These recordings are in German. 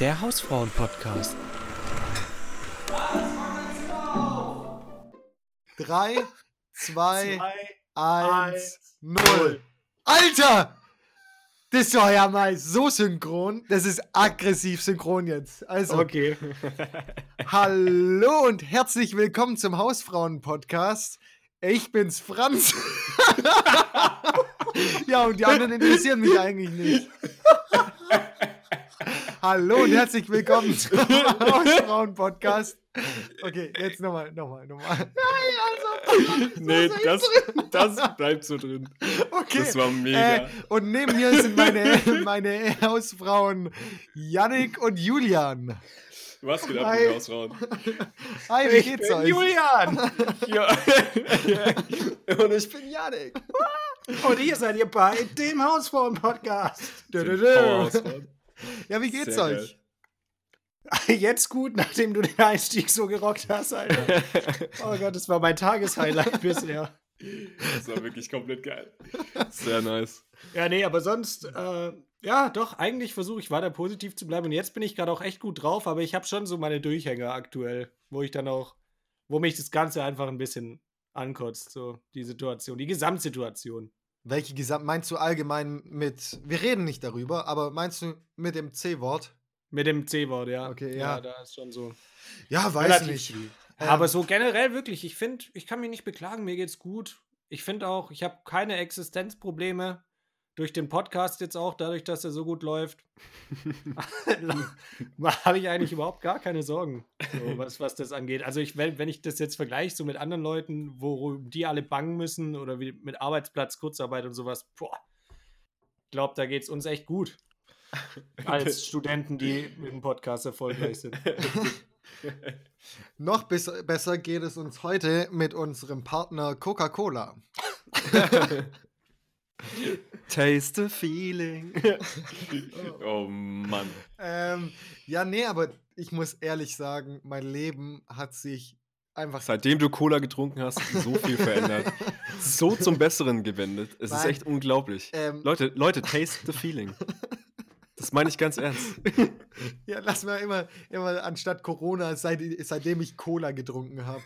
Der Hausfrauen-Podcast. Drei, zwei, Zwei, eins, eins, null. Alter! Das war ja mal so synchron. Das ist aggressiv synchron jetzt. Also, Okay. hallo und herzlich willkommen zum Hausfrauen-Podcast. Ich bin's, Franz. ja, und die anderen interessieren mich eigentlich nicht. hallo und herzlich willkommen zum Hausfrauen-Podcast. Okay, jetzt nochmal, nochmal, nochmal. Nee, das, das bleibt so drin. Okay. Das war mega. Äh, und neben mir sind meine, meine Hausfrauen Yannick und Julian. Was geht ab, Hi. die Hausfrauen? Hi, wie geht's euch? Julian! Ja. Und ich bin Janik. Und ihr seid ihr bei dem Hausfrauen-Podcast. Ja, wie geht's Sehr euch? Jetzt gut, nachdem du den Einstieg so gerockt hast, Alter. Oh Gott, das war mein Tageshighlight bisher. Das war wirklich komplett geil. Sehr nice. Ja, nee, aber sonst, äh, ja, doch, eigentlich versuche ich weiter positiv zu bleiben. Und jetzt bin ich gerade auch echt gut drauf, aber ich habe schon so meine Durchhänger aktuell, wo ich dann auch, wo mich das Ganze einfach ein bisschen ankotzt, so die Situation, die Gesamtsituation. Welche Gesamt meinst du allgemein mit, wir reden nicht darüber, aber meinst du mit dem C-Wort? Mit dem C-Wort, ja. Okay, ja. Ja, da ist schon so. Ja, weiß nicht. Ähm, Aber so generell wirklich, ich finde, ich kann mich nicht beklagen, mir geht's gut. Ich finde auch, ich habe keine Existenzprobleme durch den Podcast jetzt auch, dadurch, dass er so gut läuft. habe ich eigentlich überhaupt gar keine Sorgen, so, was, was das angeht. Also ich, wenn, wenn ich das jetzt vergleiche so mit anderen Leuten, wo die alle bangen müssen oder wie mit Arbeitsplatz, Kurzarbeit und sowas, boah, ich glaube, da geht's uns echt gut. Als Studenten, die mit dem Podcast erfolgreich sind. Noch bis, besser geht es uns heute mit unserem Partner Coca-Cola. Taste the feeling. oh Mann. Ähm, ja, nee, aber ich muss ehrlich sagen, mein Leben hat sich einfach Seitdem du Cola getrunken hast, so viel verändert. So zum Besseren gewendet. Es ist Nein. echt unglaublich. Ähm, Leute, Leute, taste the feeling. Das meine ich ganz ernst. Ja, lass mal immer, immer anstatt Corona, seit, seitdem ich Cola getrunken habe.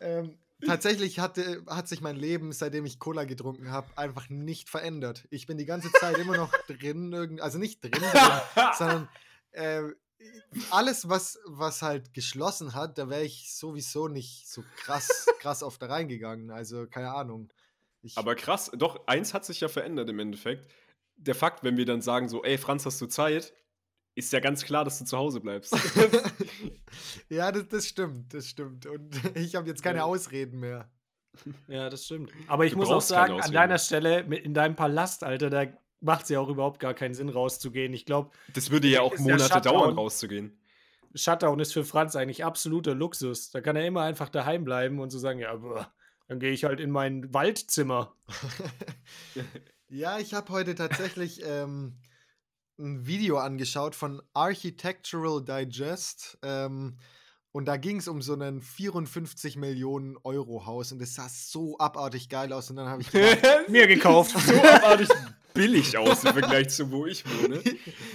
ähm, tatsächlich hatte, hat sich mein Leben, seitdem ich Cola getrunken habe, einfach nicht verändert. Ich bin die ganze Zeit immer noch drin, also nicht drin, drin sondern äh, alles, was, was halt geschlossen hat, da wäre ich sowieso nicht so krass, krass oft da reingegangen. Also, keine Ahnung. Ich, Aber krass, doch, eins hat sich ja verändert im Endeffekt. Der Fakt, wenn wir dann sagen so, ey, Franz, hast du Zeit? Ist ja ganz klar, dass du zu Hause bleibst. ja, das, das stimmt, das stimmt. Und ich habe jetzt keine Ja. Ausreden mehr. Ja, das stimmt. Aber ich Du muss auch sagen, an deiner Stelle, mit- in deinem Palast, Alter, da macht es ja auch überhaupt gar keinen Sinn, rauszugehen. Ich glaube, Das würde ja auch Monate dauern, rauszugehen. Shutdown ist für Franz eigentlich absoluter Luxus. Da kann er immer einfach daheim bleiben und so sagen, ja, boah, dann gehe ich halt in mein Waldzimmer. Ja, ich habe heute tatsächlich ähm, ein Video angeschaut von Architectural Digest. Ähm, und da ging es um so einen 54 Millionen Euro Haus. Und das sah so abartig geil aus. Und dann habe ich gedacht, Mir gekauft. so abartig billig aus im Vergleich zu wo ich wohne.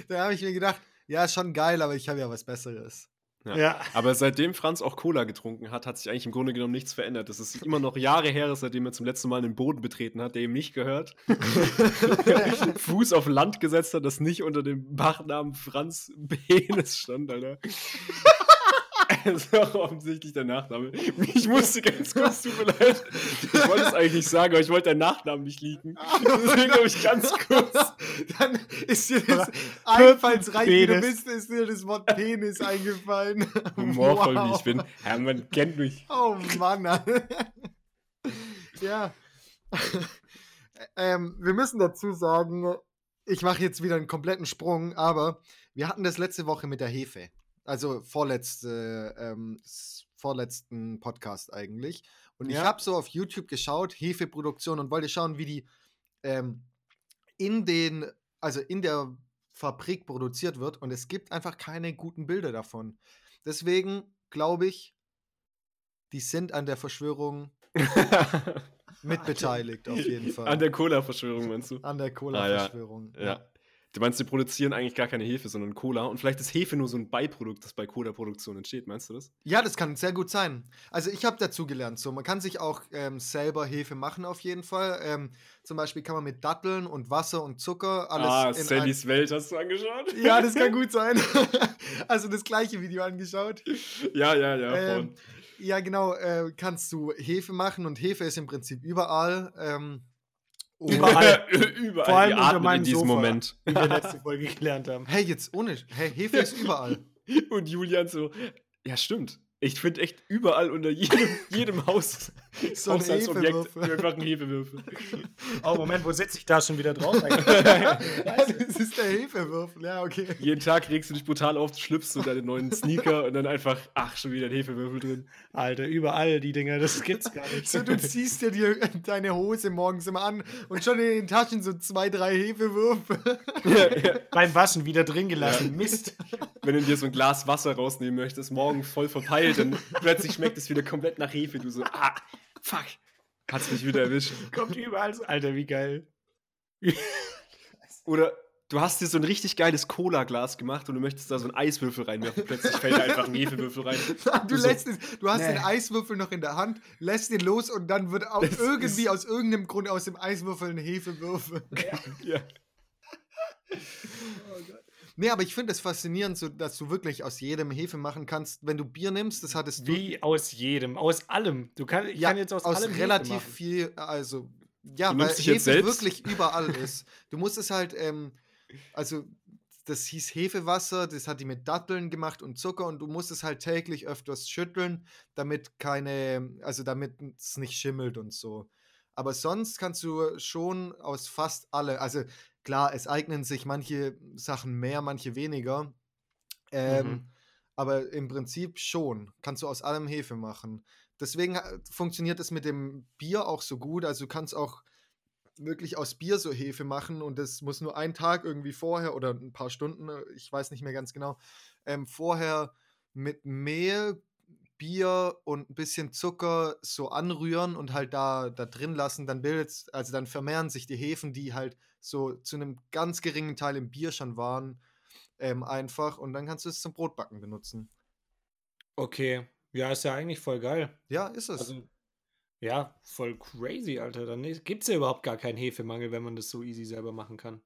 da habe ich mir gedacht, ja, schon geil, aber ich habe ja was Besseres. Ja. Aber seitdem Franz auch Cola getrunken hat, hat sich eigentlich im Grunde genommen nichts verändert. Das ist immer noch Jahre her, seitdem er zum letzten Mal den Boden betreten hat, der ihm nicht gehört. Fuß auf Land gesetzt hat, das nicht unter dem Bachnamen Franz Penis stand, Alter. Das ist auch offensichtlich der Nachname. Ich musste ganz kurz, tut mir leid. Ich wollte es eigentlich nicht sagen, aber ich wollte deinen Nachnamen nicht liegen. Deswegen habe ich ganz kurz. Dann ist dir das einfallsreich, wie du bist, ist dir das Wort Penis eingefallen. Humorvoll, wie Wow. ich bin. Ja, man kennt mich. Oh Mann. ja. ähm, wir müssen dazu sagen, ich mache jetzt wieder einen kompletten Sprung, aber wir hatten das letzte Woche mit der Hefe. Also vorletzte, ähm, vorletzten Podcast eigentlich. Und ich Ja. habe so auf YouTube geschaut, Hefeproduktion, und wollte schauen, wie die ähm, in den, also in der Fabrik produziert wird. Und es gibt einfach keine guten Bilder davon. Deswegen glaube ich, die sind an der Verschwörung mitbeteiligt, auf jeden Fall. An der Cola-Verschwörung, meinst du? An der Ah, ja. Cola-Verschwörung. Ja. Du meinst, die produzieren eigentlich gar keine Hefe, sondern Cola. Und vielleicht ist Hefe nur so ein Beiprodukt, das bei Cola-Produktion entsteht. Meinst du das? Ja, das kann sehr gut sein. Also ich habe dazu gelernt, so man kann sich auch ähm, selber Hefe machen auf jeden Fall. Ähm, zum Beispiel kann man mit Datteln und Wasser und Zucker alles ah, in Sallys Welt hast du angeschaut? ein Ja, das kann gut sein. also das gleiche Video angeschaut. ja, ja, ja. Ähm, ja, genau, äh, kannst du Hefe machen und Hefe ist im Prinzip überall. Ähm, Überall. Überall. Vor allem unter meinem in diesem Sofa. Moment. Wie wir letzte Folge gelernt haben. Hey, jetzt ohne. Hey, Hefe ist überall. Und Julian so, ja, stimmt. Ich finde echt überall unter jedem, jedem Haus So ein Hefewürfel. einfach ein Hefewürfel. Oh, Moment, wo sitze ich da schon wieder drauf? das ist der Hefewürfel, ja, okay. Jeden Tag regst du dich brutal auf, schlüpfst du deine neuen Sneaker und dann einfach, ach, schon wieder ein Hefewürfel drin. Alter, überall die Dinger, das gibt's gar nicht. So, du ziehst dir die, deine Hose morgens immer an und schon in den Taschen so zwei, drei Hefewürfel. ja, ja. Beim Waschen wieder drin gelassen. Mist. Wenn du dir so ein Glas Wasser rausnehmen möchtest, morgen voll verpeilt, dann plötzlich schmeckt es wieder komplett nach Hefe. Du so, ah, fuck, hat's mich wieder erwischt. Kommt überall. so- Alter, wie geil. Oder du hast dir so ein richtig geiles Cola-Glas gemacht und du möchtest da so einen Eiswürfel reinwerfen. Plötzlich fällt da einfach ein Hefewürfel rein. Du, so, lässt es, du hast Nee. den Eiswürfel noch in der Hand, lässt ihn los und dann wird auch Das irgendwie aus irgendeinem Grund aus dem Eiswürfel ein Hefewürfel. Ja. Nee, aber ich finde es faszinierend, so, dass du wirklich aus jedem Hefe machen kannst. Wenn du Bier nimmst, das hattest du. Wie aus jedem, aus allem. Du kann, ich ja, kann jetzt aus, allem Hefe relativ viel, also ja, Du weil Hefe wirklich überall ist. Du musst es halt, ähm, also das hieß Hefewasser, das hat die mit Datteln gemacht und Zucker und du musst es halt täglich öfters schütteln, damit keine, also damit es nicht schimmelt und so. Aber sonst kannst du schon aus fast alle, also klar, es eignen sich manche Sachen mehr, manche weniger. Ähm, Mhm. Aber im Prinzip schon. Kannst du aus allem Hefe machen. Deswegen äh, funktioniert es mit dem Bier auch so gut. Also du kannst auch wirklich aus Bier so Hefe machen und das muss nur einen Tag irgendwie vorher oder ein paar Stunden, äh, ich weiß nicht mehr ganz genau, ähm, vorher mit Mehl, Bier und ein bisschen Zucker so anrühren und halt da, da drin lassen, dann bildet also dann vermehren sich die Hefen, die halt so zu einem ganz geringen Teil im Bier schon waren, ähm, einfach und dann kannst du es zum Brotbacken benutzen. Okay. Ja, ist ja eigentlich voll geil. Ja, ist es. Also, ja, voll crazy, Alter. Dann gibt es ja überhaupt gar keinen Hefemangel, wenn man das so easy selber machen kann.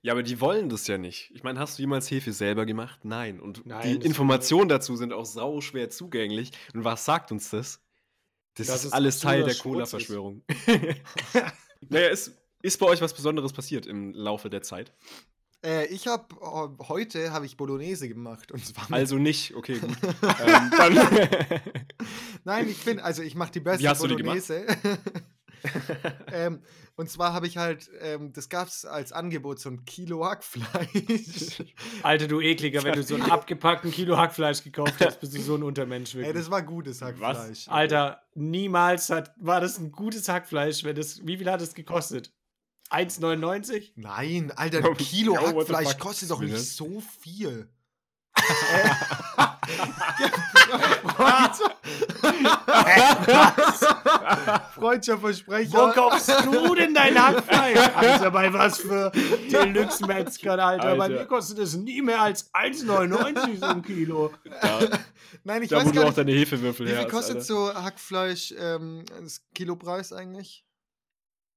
Ja, aber die wollen das ja nicht. Ich meine, hast du jemals Hefe selber gemacht? Nein. Und Nein, die Informationen dazu sind auch sau schwer zugänglich. Und was sagt uns das? Das, Das ist, ist alles Teil der. Cola-Verschwörung. naja, ist, ist bei euch was Besonderes passiert im Laufe der Zeit? Äh, ich habe heute habe ich Bolognese gemacht und zwar Also nicht, okay, gut. ähm, Nein, ich finde, also ich mache die beste Wie hast du die gemacht? Bolognese. ähm, und zwar habe ich halt, ähm, das gab es als Angebot, so ein Kilo Hackfleisch. Alter, du ekliger, wenn du so einen abgepackten Kilo Hackfleisch gekauft hast, bist du so ein Untermensch, Ey, wirklich. das war gutes Hackfleisch. Alter, niemals hat, war das ein gutes Hackfleisch, wenn das, wie viel hat es gekostet? 1,99? Nein, Alter, ein Kilo the Hackfleisch kostet doch nicht so viel. Freudscher Versprecher. Wo kaufst du denn dein Hackfleisch? Alter, bei was für Deluxe-Metzgern, Alter. Bei Alter. mir kostet es nie mehr als 1,99 so ein Kilo. ja, Nein, ich da, wo weiß du gar auch nicht, deine Hefewürfel wie viel her kostet Alter. so Hackfleisch, ähm, das Kilopreis eigentlich?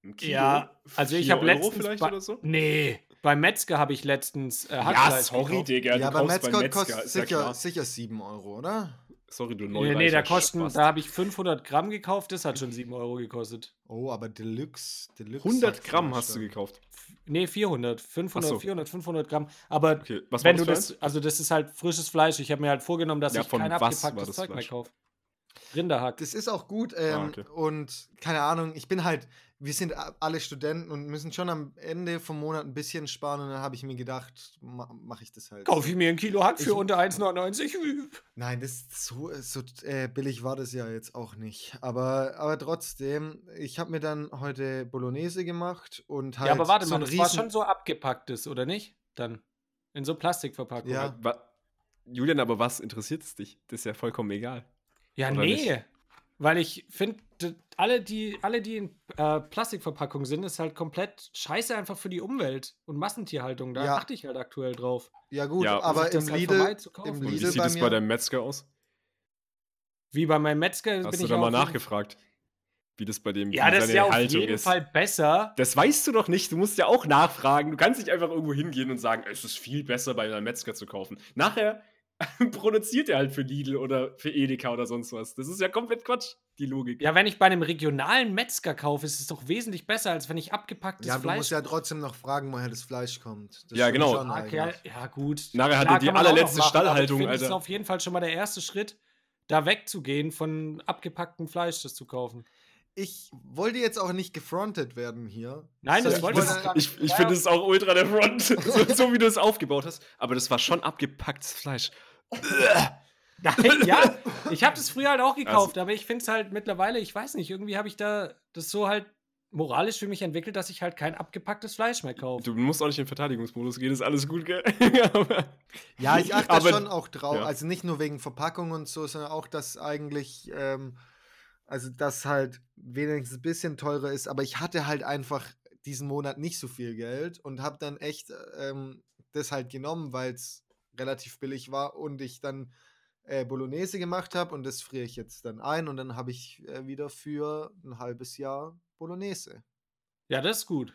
Ein Kilo? Ja, also ich habe Euro letztens. vielleicht bei- oder so? Nee, beim Metzger habe ich letztens äh, Ja, sorry. Digga. ja, kaufst Metzger, beim kostet ist ja sicher, klar. sicher 7 Euro, oder? Sorry, du Nee, neureicher nee, da kosten, Spast. da habe ich 500 Gramm gekauft, das hat schon 7 Euro gekostet. Oh, aber Deluxe. Deluxe 100 Gramm hast du gekauft. Nee, 400, 500, Ach so. 400, 500 Gramm. Aber Okay, was wenn du das? also das ist halt frisches Fleisch. Ich habe mir halt vorgenommen, dass Ja, ich kein abgepacktes das Zeug mehr kaufe. Rinderhack. Das ist auch gut. Ähm, Ah, okay. Und keine Ahnung, ich bin halt, wir sind alle Studenten und müssen schon am Ende vom Monat ein bisschen sparen. Und dann habe ich mir gedacht, ma, mache ich das halt. Kaufe ich mir ein Kilo Hack für Ich- unter 1,99? Nein, das so, so äh, billig war das ja jetzt auch nicht. Aber, aber trotzdem, ich habe mir dann heute Bolognese gemacht und halt ja, aber warte so mal, das war schon so abgepacktes, oder nicht? Dann. In so Plastikverpackung. Ja. Julian, aber was interessiert es dich? Das ist ja vollkommen egal. Ja Oder nee. nicht? Weil ich finde, alle, die, alle, die in äh, Plastikverpackungen sind, ist halt komplett scheiße einfach für die Umwelt und Massentierhaltung. Da Ja. achte ich halt aktuell drauf. Ja, gut, Ja, aber im halt Lidl, kaufen. im Und Und wie Lidl sieht bei es mir. bei deinem Metzger aus? Wie bei meinem Metzger Hast bin du ich da mal nachgefragt, wie das bei dem Ja, das ist ja auf jeden ist? Fall besser. Das weißt du doch nicht. Du musst ja auch nachfragen. Du kannst nicht einfach irgendwo hingehen und sagen, es ist viel besser, bei einem Metzger zu kaufen. Nachher produziert er halt für Lidl oder für Edeka oder sonst was. Das ist ja komplett Quatsch, die Logik. Ja, wenn ich bei einem regionalen Metzger kaufe, ist es doch wesentlich besser, als wenn ich abgepacktes Ja, du Fleisch musst ja trotzdem noch fragen, woher das Fleisch kommt. Das Ja, genau. Ah, okay, ja, ja, gut. Nachher hat Klar, er die allerletzte machen, Stallhaltung, ich finde, Das ist Alter. auf jeden Fall schon mal der erste Schritt, da wegzugehen von abgepacktem Fleisch, das zu kaufen. Ich wollte jetzt auch nicht gefrontet werden hier. Nein, das wollte ich ich wollte- gar Ich, ich Ja. finde es auch ultra der Front, so, so wie du es aufgebaut hast. Aber das war schon abgepacktes Fleisch. Nein, ja, ich habe das früher halt auch Also gekauft, aber ich finde es halt mittlerweile, ich weiß nicht, irgendwie habe ich da das so halt moralisch für mich entwickelt, dass ich halt kein abgepacktes Fleisch mehr kaufe. Du musst auch nicht in den Verteidigungsmodus gehen, ist alles gut, gell? Ja, ich achte aber- schon auch drauf. ja. Also nicht nur wegen Verpackung und so, sondern auch, dass eigentlich, ähm, also das halt wenigstens ein bisschen teurer ist. Aber ich hatte halt einfach diesen Monat nicht so viel Geld und habe dann echt ähm, das halt genommen, weil es relativ billig war und ich dann äh, Bolognese gemacht habe und das friere ich jetzt dann ein und dann habe ich äh, wieder für ein halbes Jahr Bolognese. Ja, das ist gut.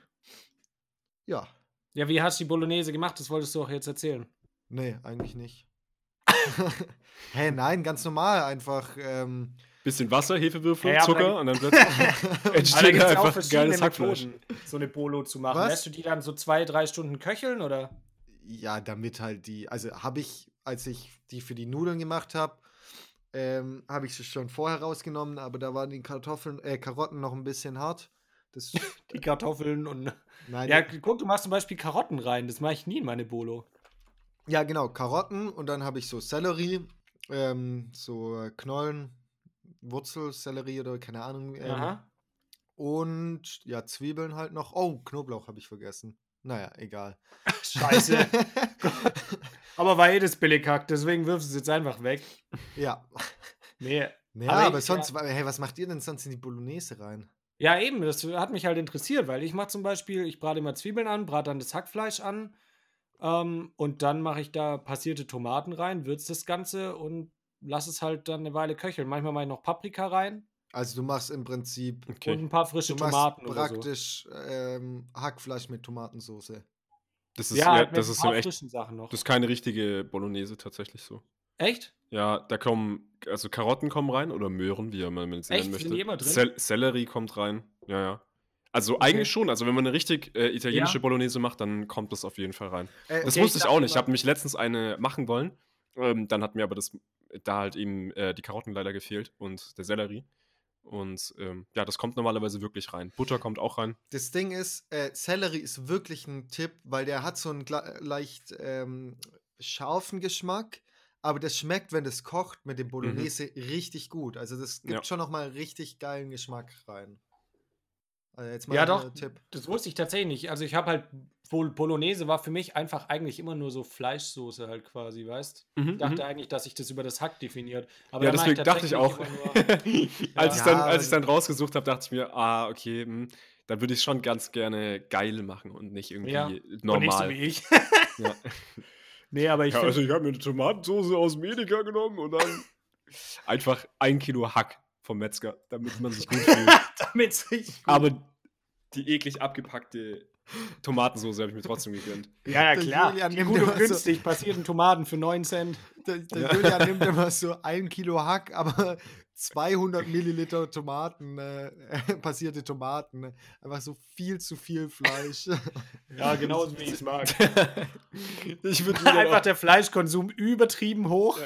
Ja, Ja, wie hast du die Bolognese gemacht? Das wolltest du auch jetzt erzählen. nee, eigentlich nicht. Hä, nein, ganz normal, einfach. Ähm, bisschen Wasser, Hefewürfel, Ja, Zucker und dann plötzlich entsteht da auch einfach verschiedene geiles Hackfleisch. Methoden, so eine Bolo zu machen. Was? Lässt du die dann so zwei, drei Stunden köcheln oder? Ja, damit halt die, also habe ich, als ich die für die Nudeln gemacht habe, ähm, habe ich sie schon vorher rausgenommen, aber da waren die Kartoffeln, äh, Karotten noch ein bisschen hart. Das, Die Kartoffeln und. nein, Ja, guck, du machst zum Beispiel Karotten rein. Das mache ich nie in meine Bolo. ja, genau, Karotten und dann habe ich so Sellerie, ähm, so Knollen, Wurzelsellerie oder keine Ahnung. Ähm, Aha. und ja, Zwiebeln halt noch. Oh, Knoblauch habe ich vergessen. Naja, egal. Scheiße. Aber war eh das Billighack, deswegen wirfst du es jetzt einfach weg. ja. Nee. Ja, Aber aber, ich- sonst, hey, was macht ihr denn sonst in die Bolognese rein? Ja, eben, das hat mich halt interessiert, weil ich mache zum Beispiel, ich brate immer Zwiebeln an, brate dann das Hackfleisch an ähm, und dann mache ich da passierte Tomaten rein, würze das Ganze und lasse es halt dann eine Weile köcheln. Manchmal mache ich noch Paprika rein Also du machst im Prinzip Okay. und ein paar frische Du machst Tomaten oder so. praktisch ähm, Hackfleisch mit Tomatensauce. Das ist, Ja, ja, halt mit das ist echt. frischen Sachen noch. Das ist keine richtige Bolognese tatsächlich so. Echt? Ja, da kommen, also Karotten kommen rein oder Möhren, wie man es Echt? nennen möchte. Sind die immer drin? Sel Sellerie kommt rein. Ja, ja. Also eigentlich schon. Also wenn man eine richtig äh, italienische Ja. Bolognese macht, dann kommt das auf jeden Fall rein. Äh, Das Okay, wusste ich ich auch nicht. Ich habe nämlich letztens eine machen wollen. Ähm, dann hat mir aber das da halt eben äh, die Karotten leider gefehlt und der Sellerie. Und ähm, ja, das kommt normalerweise wirklich rein. Butter kommt auch rein. das Ding ist, äh, Sellerie ist wirklich ein Tipp, weil der hat so einen gla- leicht ähm, scharfen Geschmack, aber das schmeckt, wenn das kocht mit dem Bolognese richtig gut. Also das gibt Ja. schon noch mal richtig geilen Geschmack rein. Also jetzt mal Ja, doch. Tipp. Das wusste ich tatsächlich nicht. Also ich habe halt, Bol Bolognese war für mich einfach eigentlich immer nur so Fleischsoße halt quasi, weißt? Ich dachte eigentlich, dass sich das über das Hack definiert. Aber ja, deswegen dachte ich auch. nur- als ich Ja, dann, als ich dann rausgesucht habe, dachte ich mir, ah, okay, hm, dann würde ich schon ganz gerne geil machen und nicht irgendwie Ja, Und nicht so normal. wie ich. Ja. nee, aber ich Ja, also ich habe mir eine Tomatensauce aus Medica genommen und dann einfach ein Kilo Hack vom Metzger, damit man sich gut fühlt. damit sich. Aber die eklig abgepackte Tomatensauce habe ich mir trotzdem gegönnt. Ja, ja, klar. Die gut und günstig passierten Tomaten für 9 Cent. Der, der Ja. Julian nimmt immer so ein Kilo Hack, aber 200 Milliliter Tomaten, äh, passierte Tomaten. Einfach so viel zu viel Fleisch. Ja, genau wie ich es mag. Ich würde Einfach der Fleischkonsum übertrieben hoch.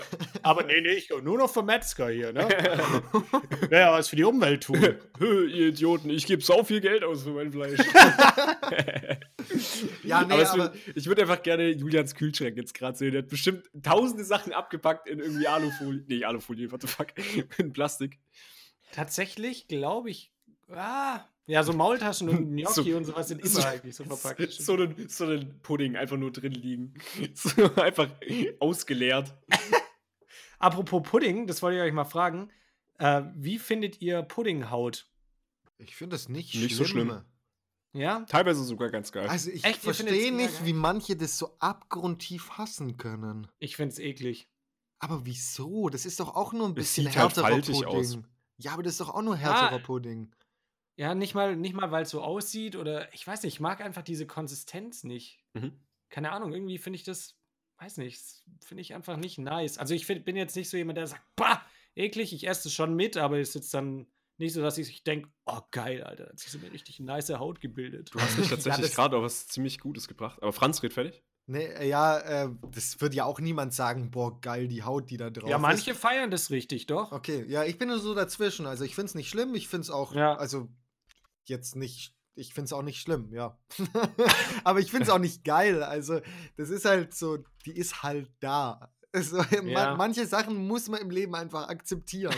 Aber nee, nee, ich nur noch für Metzger hier, ne? ja, was für die Umwelt tun. Ihr Idioten, ich gebe sau viel Geld aus für mein Fleisch. ja, nee, aber, aber, wird- ich würde einfach gerne Julians Kühlschrank jetzt gerade sehen. Der hat bestimmt tausende Sachen abgepackt in irgendwie Alufolie. Nee, Alufolie, what the fuck. in Plastik. Tatsächlich glaube ich. Ah, ja, so Maultaschen und Gnocchi So- und sowas sind immer so- eigentlich so verpackt. So einen, so einen Pudding einfach nur drin liegen. So einfach ausgeleert. Apropos Pudding, das wollte ich euch mal fragen. Äh, wie findet ihr Puddinghaut? Ich finde das nicht, Nicht so schlimm. Ja? Teilweise sogar ganz geil. Also ich Echt? Verstehe nicht, wie manche das so abgrundtief hassen können. Ich find's eklig. Aber wieso? Das ist doch auch nur ein Es bisschen sieht halt härterer faltig Pudding. aus. Ja, aber das ist doch auch nur härterer Ah. Pudding. Ja, nicht mal, nicht mal, weil es so aussieht oder ich weiß nicht, ich mag einfach diese Konsistenz nicht. Mhm. Keine Ahnung, irgendwie finde ich das, weiß nicht, finde ich einfach nicht nice. Also ich find, bin jetzt nicht so jemand, der sagt, bah, eklig, ich esse es schon mit, aber es ist jetzt dann nicht so, dass ich denke, oh geil, Alter, da hat sich so eine richtig nice Haut gebildet. Du hast mich tatsächlich das- gerade auf was ziemlich Gutes gebracht. Aber Franz red fertig. Nee, äh, ja, äh, das wird ja auch niemand sagen, boah, geil, die Haut, die da drauf Ja, ist. manche feiern das richtig, doch. Okay, ja, ich bin nur so dazwischen. Also ich finde es nicht schlimm, ich finde es auch, Ja. also jetzt nicht, ich finde es auch nicht schlimm, ja. Aber ich finde es auch nicht geil. Also das ist halt so, die ist halt da. Also, Ja. man, manche Sachen muss man im Leben einfach akzeptieren.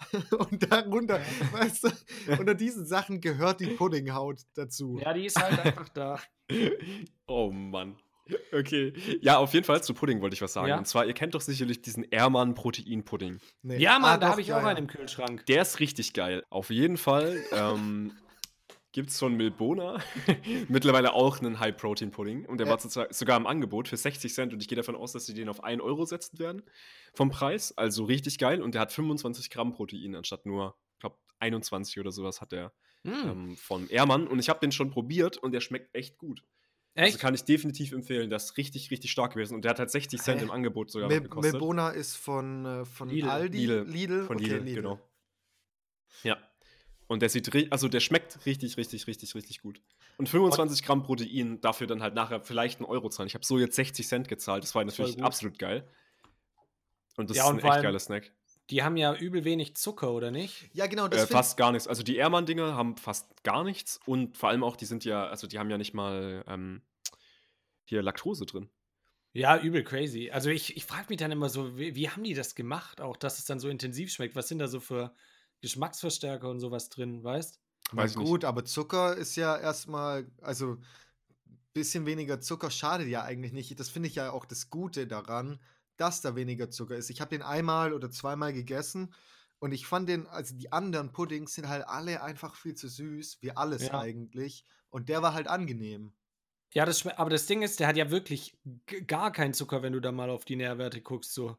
Und darunter, weißt du, unter diesen Sachen gehört die Puddinghaut dazu. Ja, die ist halt einfach da. Oh Mann. Okay. Ja, auf jeden Fall zu Pudding wollte ich was sagen. Ja. Und zwar, ihr kennt doch sicherlich diesen Ehrmann Protein-Pudding. Nee. Ja, Mann, Ah, da habe ich ja, auch ja. einen im Kühlschrank. Der ist richtig geil. Auf jeden Fall ähm, gibt es von Milbona mittlerweile auch einen High-Protein-Pudding. Und der Ja. war sogar im Angebot für 60 Cent. Und ich gehe davon aus, dass sie den auf 1 Euro setzen werden vom Preis. Also richtig geil. Und der hat 25 Gramm Protein anstatt nur, ich glaube, 21 oder sowas hat der Hm, ähm, von Ehrmann. Und ich habe den schon probiert und der schmeckt echt gut. Also echt? kann ich definitiv empfehlen. Das ist richtig, richtig stark gewesen. Und der hat halt 60 Cent Hä? im Angebot sogar Mil gekostet. Milbona ist von, äh, von Lidl. Aldi. Lidl. Lidl. Von Okay, Lidl, genau. Ja. Und der sieht, also der schmeckt richtig, richtig, richtig, richtig gut. Und 25 Gramm Protein, dafür dann halt nachher vielleicht einen Euro zahlen. Ich habe so jetzt 60 Cent gezahlt. Das war natürlich absolut geil. Und das Ja, ist und ein echt geiler Snack. Die haben ja übel wenig Zucker, oder nicht? Ja, genau, das Äh, fast gar nichts. Also die Ehrmann-Dinger haben fast gar nichts. Und vor allem auch, die sind ja, also die haben ja nicht mal ähm, hier Laktose drin. Ja, übel crazy. Also ich, ich frage mich dann immer so, wie, wie haben die das gemacht, auch dass es dann so intensiv schmeckt? Was sind da so für Geschmacksverstärker und sowas drin, weißt? Na Weiß nicht. gut, aber Zucker ist ja erstmal, also bisschen weniger Zucker schadet ja eigentlich nicht. Das finde ich ja auch das Gute daran, dass da weniger Zucker ist. Ich habe den einmal oder zweimal gegessen und ich fand den, also die anderen Puddings sind halt alle einfach viel zu süß, wie alles Ja. eigentlich. Und der war halt angenehm. Ja, das aber das Ding ist, der hat ja wirklich gar keinen Zucker, wenn du da mal auf die Nährwerte guckst, so.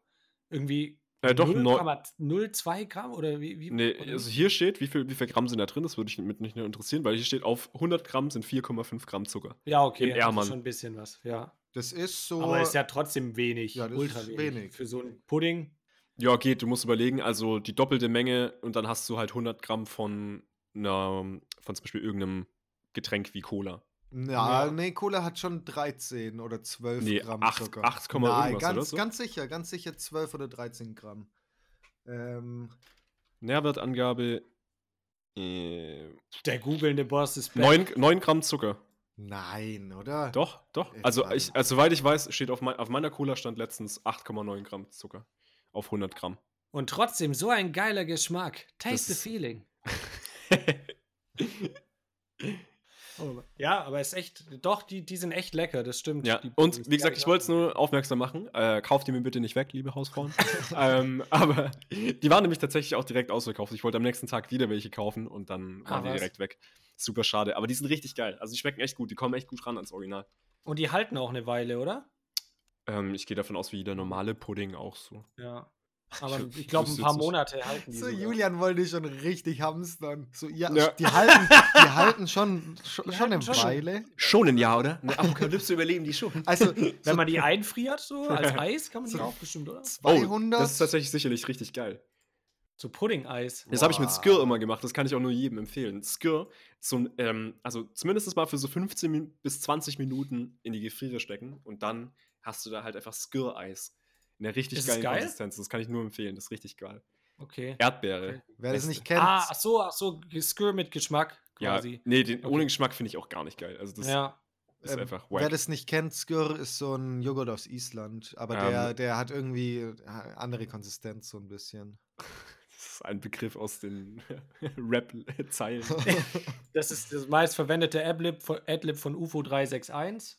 Irgendwie Äh, doch, neu- 0,02 Gramm oder wie? wie Nee, oder? also hier steht, wie viel, wie viel Gramm sind da drin, das würde ich mit nicht nur interessieren, weil hier steht, auf 100 Gramm sind 4,5 Gramm Zucker. ja, okay, das ist schon ein bisschen was, ja. Das ist so. Aber ist ja trotzdem wenig, Ja, ultra wenig. wenig. Für so einen Pudding. Ja, geht, du musst überlegen, also die doppelte Menge und dann hast du halt 100 Gramm von, einer, von zum Beispiel irgendeinem Getränk wie Cola. Ja, Ja. nee, Cola hat schon 13 oder 12 Nee, Gramm acht- Zucker. 8, Nein, irgendwas, ganz, oder so? ganz sicher, ganz sicher 12 oder 13 Gramm. Ähm, Nährwertangabe äh, Der googelnde Boss ist back. 9, 9 Gramm Zucker. nein, oder? Doch, doch. Also, ich, also soweit ich weiß, steht auf, mein, auf meiner Cola stand letztens 8,9 Gramm Zucker auf 100 Gramm. Und trotzdem so ein geiler Geschmack. Taste Das the feeling. Oh, ja, aber ist echt, doch, die, die sind echt lecker, das stimmt. Ja, die und wie gesagt, ich wollte es nur aufmerksam machen. Äh, kauft die mir bitte nicht weg, liebe Hausfrauen. ähm, aber die waren nämlich tatsächlich auch direkt ausverkauft. Ich wollte am nächsten Tag wieder welche kaufen und dann Ah, waren die was? direkt weg. Super schade. Aber die sind richtig geil. Also die schmecken echt gut. Die kommen echt gut ran ans Original. Und die halten auch eine Weile, oder? Ähm, ich gehe davon aus, wie jeder normale Pudding auch so. Ja. Aber Ich ich glaube, ein paar. Monate halten die. So, sogar. Julian wollte schon richtig hamstern. So, ja, Ja. Die, halten, die halten schon, schon, Die schon halten eine schon. Weile. Schon ein Jahr, oder? Eine Apokalypse überleben die schon. Also, Wenn so man die einfriert, so als Eis, kann man die So- auch bestimmt, oder? 200. Oh, das ist tatsächlich sicherlich richtig geil. So Pudding-Eis. Das habe ich mit Wow. Skir immer gemacht, das kann ich auch nur jedem empfehlen. Skir, so ein, ähm, also zumindest mal für so 15 Min bis 20 Minuten in die Gefriere stecken und dann hast du da halt einfach Skir-Eis. In der richtig geilen geil? Konsistenz. Das kann ich nur empfehlen, das ist richtig geil. Okay. Erdbeere. Wer das nicht kennt, Ah, ach so, ach so, Skür mit Geschmack Ja, quasi. nee, den, Okay. ohne Geschmack finde ich auch gar nicht geil. Also das Ja. ist ähm, einfach wer wack. das nicht kennt, Skir ist so ein Joghurt aus Island. Aber Ähm. der, der hat irgendwie äh, andere Konsistenz, so ein bisschen. Ist ein Begriff aus den Rap-Zeilen. Das ist das meistverwendete Adlib von, Adlib von UFO 361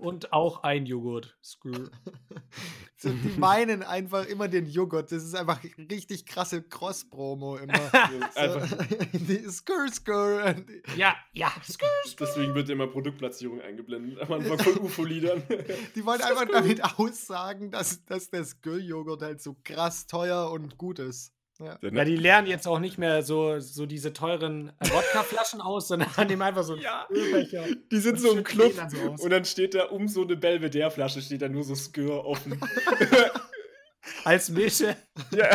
und auch ein Joghurt. Skür. So, die meinen einfach immer den Joghurt. Das ist einfach richtig krasse Cross-Promo immer. So, die und die- Ja, ja. deswegen wird immer Produktplatzierung eingeblendet am Anfang von UFO-Liedern. Die wollen einfach damit aussagen, dass, dass der Skur-Joghurt halt so krass teuer und gut ist. Ja. Ja, die lernen jetzt auch nicht mehr so, so diese teuren Wodkaflaschen aus, sondern nehmen einfach so Ja. Ölbecher. Die sind so im Club dann so und dann steht da um so eine Belvedere-Flasche steht da nur so Skür offen. Als Mische. ja.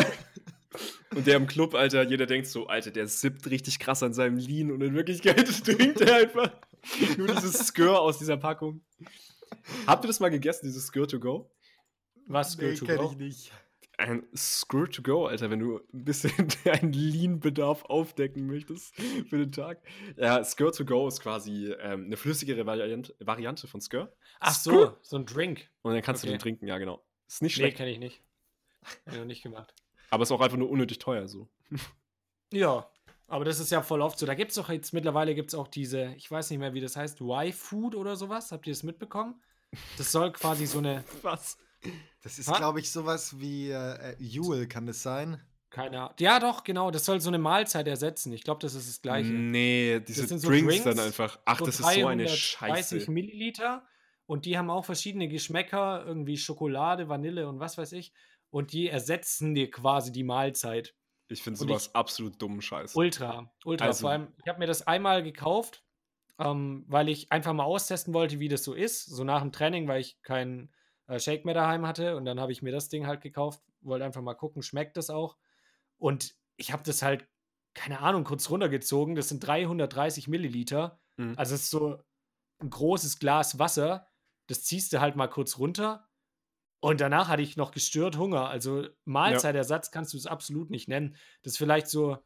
Und der im Club, Alter, jeder denkt so, Alter, der sippt richtig krass an seinem Lean und in Wirklichkeit trinkt er einfach nur dieses Skür aus dieser Packung. Habt ihr das mal gegessen, dieses Skür to go? Was Nee, Good to go? ich nicht. Ein Skür to go, Alter, wenn du ein bisschen deinen Lean-Bedarf aufdecken möchtest für den Tag. Ja, Skür to go ist quasi ähm, eine flüssigere Variante, Variante von Skür. Ach so, so ein Drink. Und dann kannst du Okay. den trinken, ja, genau. Ist nicht Nee, schlecht, kenne ich nicht. Hab ich noch nicht gemacht. aber ist auch einfach nur unnötig teuer so. Ja, aber das ist ja voll oft so. Da gibt es doch jetzt mittlerweile gibt's auch diese, ich weiß nicht mehr, wie das heißt, Y-Food oder sowas. Habt ihr das mitbekommen? Das soll quasi so eine, Was? Das ist, glaube ich, sowas wie äh, äh, Jule, kann das sein? keine Ahnung. Ja, doch, genau. Das soll so eine Mahlzeit ersetzen. Ich glaube, das ist das Gleiche. Nee, diese sind so Drinks, dann Drinks, einfach. Ach, das ist so eine 330 Scheiße. Milliliter und die haben auch verschiedene Geschmäcker, irgendwie Schokolade, Vanille und was weiß ich. Und die ersetzen dir quasi die Mahlzeit. Ich finde sowas absolut dummen Scheiß. Ultra, ultra. Also- Vor allem, ich habe mir das einmal gekauft, ähm, weil ich einfach mal austesten wollte, wie das so ist. So nach dem Training, weil ich keinen äh, Shake mehr daheim hatte. Und dann habe ich mir das Ding halt gekauft, wollte einfach mal gucken, schmeckt das auch. Und ich habe das halt, keine Ahnung, kurz runtergezogen. Das sind 330 Milliliter. Mhm. Also es ist so ein großes Glas Wasser. Das ziehst du halt mal kurz runter. Und danach hatte ich noch gestört Hunger. Also Mahlzeitersatz kannst du es absolut nicht nennen. Das ist vielleicht so,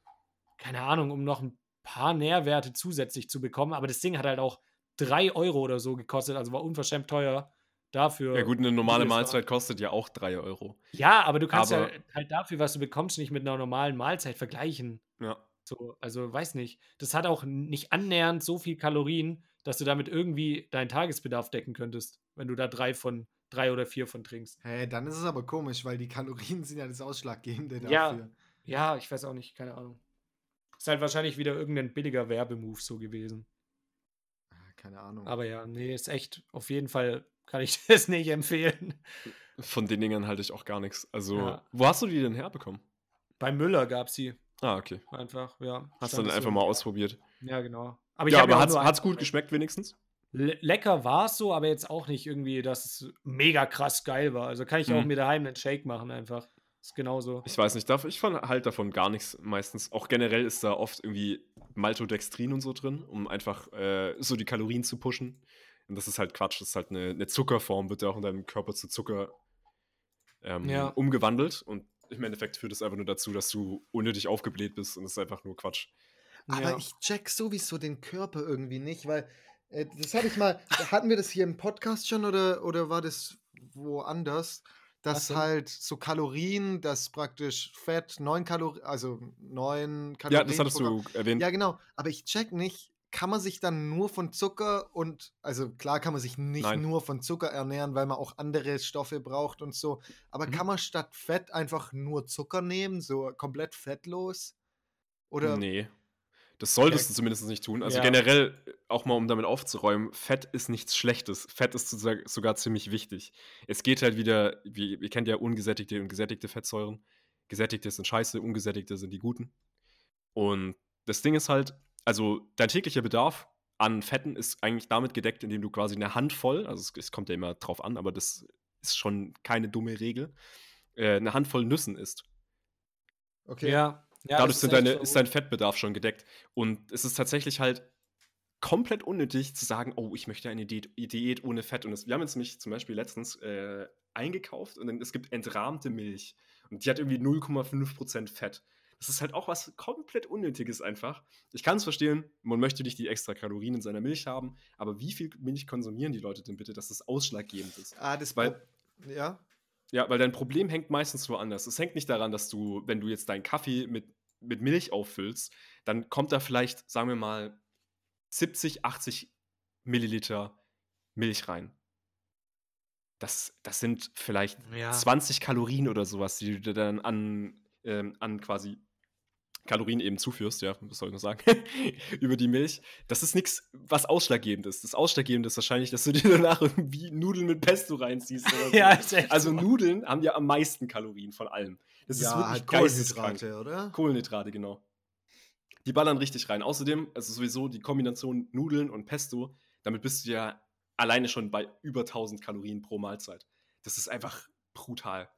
keine Ahnung, um noch ein paar Nährwerte zusätzlich zu bekommen. Aber das Ding hat halt auch 3 Euro oder so gekostet. Also war unverschämt teuer dafür. Ja, gut, eine normale. Mahlzeit kostet ja auch 3 Euro. Ja, aber du kannst Aber- ja halt dafür, was du bekommst, nicht mit einer normalen Mahlzeit vergleichen. Ja. So, also weiß nicht. Das hat auch nicht annähernd so viel Kalorien, dass du damit irgendwie deinen Tagesbedarf decken könntest, wenn du da drei von drei oder vier von trinkst. Hä, dann ist es aber komisch, weil die Kalorien sind ja das Ausschlaggebende Ja. dafür. Ja, ich weiß auch nicht, keine Ahnung. Ist halt wahrscheinlich wieder irgendein billiger Werbemove so gewesen. Ah, Keine Ahnung. Aber ja, nee, ist echt, auf jeden Fall kann ich das nicht empfehlen. Von den Dingern halte ich auch gar nichts. Also, Ja. wo hast du die denn herbekommen? Bei Müller gab es sie Ah, okay. einfach, ja. Hast du dann einfach so. mal ausprobiert. Ja, genau. Aber ja, aber auch hat's, hat's gut geschmeckt wenigstens? Le lecker war es so, aber jetzt auch nicht irgendwie, dass es mega krass geil war. Also kann ich auch Mhm. mir daheim einen Shake machen einfach. Ist genauso. Ich weiß nicht, darf, ich fand halt davon gar nichts meistens. Auch generell ist da oft irgendwie Maltodextrin und so drin, um einfach äh, so die Kalorien zu pushen. Und das ist halt Quatsch. Das ist halt eine, eine Zuckerform, wird ja auch in deinem Körper zu Zucker ähm, Ja. umgewandelt. Und im Endeffekt führt es einfach nur dazu, dass du unnötig aufgebläht bist und das ist einfach nur Quatsch. Aber Ja. ich check sowieso den Körper irgendwie nicht, weil äh, das habe ich mal, hatten wir das hier im Podcast schon oder, oder war das woanders? Was Dass denn? halt so Kalorien, dass praktisch Fett neun Kalorien, also neun Ja, Kalorien. das hattest du erwähnt. Ja, genau. Aber ich check nicht, kann man sich dann nur von Zucker und, also klar kann man sich nicht Nein. nur von Zucker ernähren, weil man auch andere Stoffe braucht und so. Aber Mhm. kann man statt Fett einfach nur Zucker nehmen, so komplett fettlos? Oder Nee. Das solltest Ja. du zumindest nicht tun. Also Ja. generell, auch mal um damit aufzuräumen, Fett ist nichts Schlechtes. Fett ist sogar ziemlich wichtig. Es geht halt wieder, wie, ihr kennt ja ungesättigte und gesättigte Fettsäuren. Gesättigte sind scheiße, ungesättigte sind die guten. Und das Ding ist halt, also dein täglicher Bedarf an Fetten ist eigentlich damit gedeckt, indem du quasi eine Handvoll, also es, es kommt ja immer drauf an, aber das ist schon keine dumme Regel, äh, eine Handvoll Nüssen isst. okay. Ja. ja Dadurch das sind echt deine, so ist dein Fettbedarf schon gedeckt. Und es ist tatsächlich halt komplett unnötig zu sagen, oh, ich möchte eine Diät, Diät ohne Fett. Und es, wir haben jetzt nämlich zum Beispiel letztens äh, eingekauft und dann, es gibt entrahmte Milch. Und die hat irgendwie 0,5% Fett. Das ist halt auch was komplett Unnötiges einfach. Ich kann es verstehen, man möchte nicht die extra Kalorien in seiner Milch haben, aber wie viel Milch konsumieren die Leute denn bitte, dass das ausschlaggebend ist? Ah, das Weil- ja. Ja, weil dein Problem hängt meistens woanders. Es hängt nicht daran, dass du, wenn du jetzt deinen Kaffee mit, mit Milch auffüllst, dann kommt da vielleicht, sagen wir mal, 70, 80 Milliliter Milch rein. das, das sind vielleicht Ja. 20 Kalorien oder sowas, die du dir dann an, ähm, an quasi Kalorien eben zuführst, ja, was soll ich noch sagen, über die Milch. Das ist nichts, was ausschlaggebend ist. Das Ausschlaggebende ist wahrscheinlich, dass du dir danach irgendwie Nudeln mit Pesto reinziehst. Oder so. Ja, ist echt also so. Nudeln haben ja am meisten Kalorien von allem. Das ist wirklich halt. Kohlenhydrate, oder? Kohlenhydrate, genau. Die ballern richtig rein. Außerdem, also sowieso die Kombination Nudeln und Pesto, damit bist du ja alleine schon bei über 1000 Kalorien pro Mahlzeit. Das ist einfach brutal.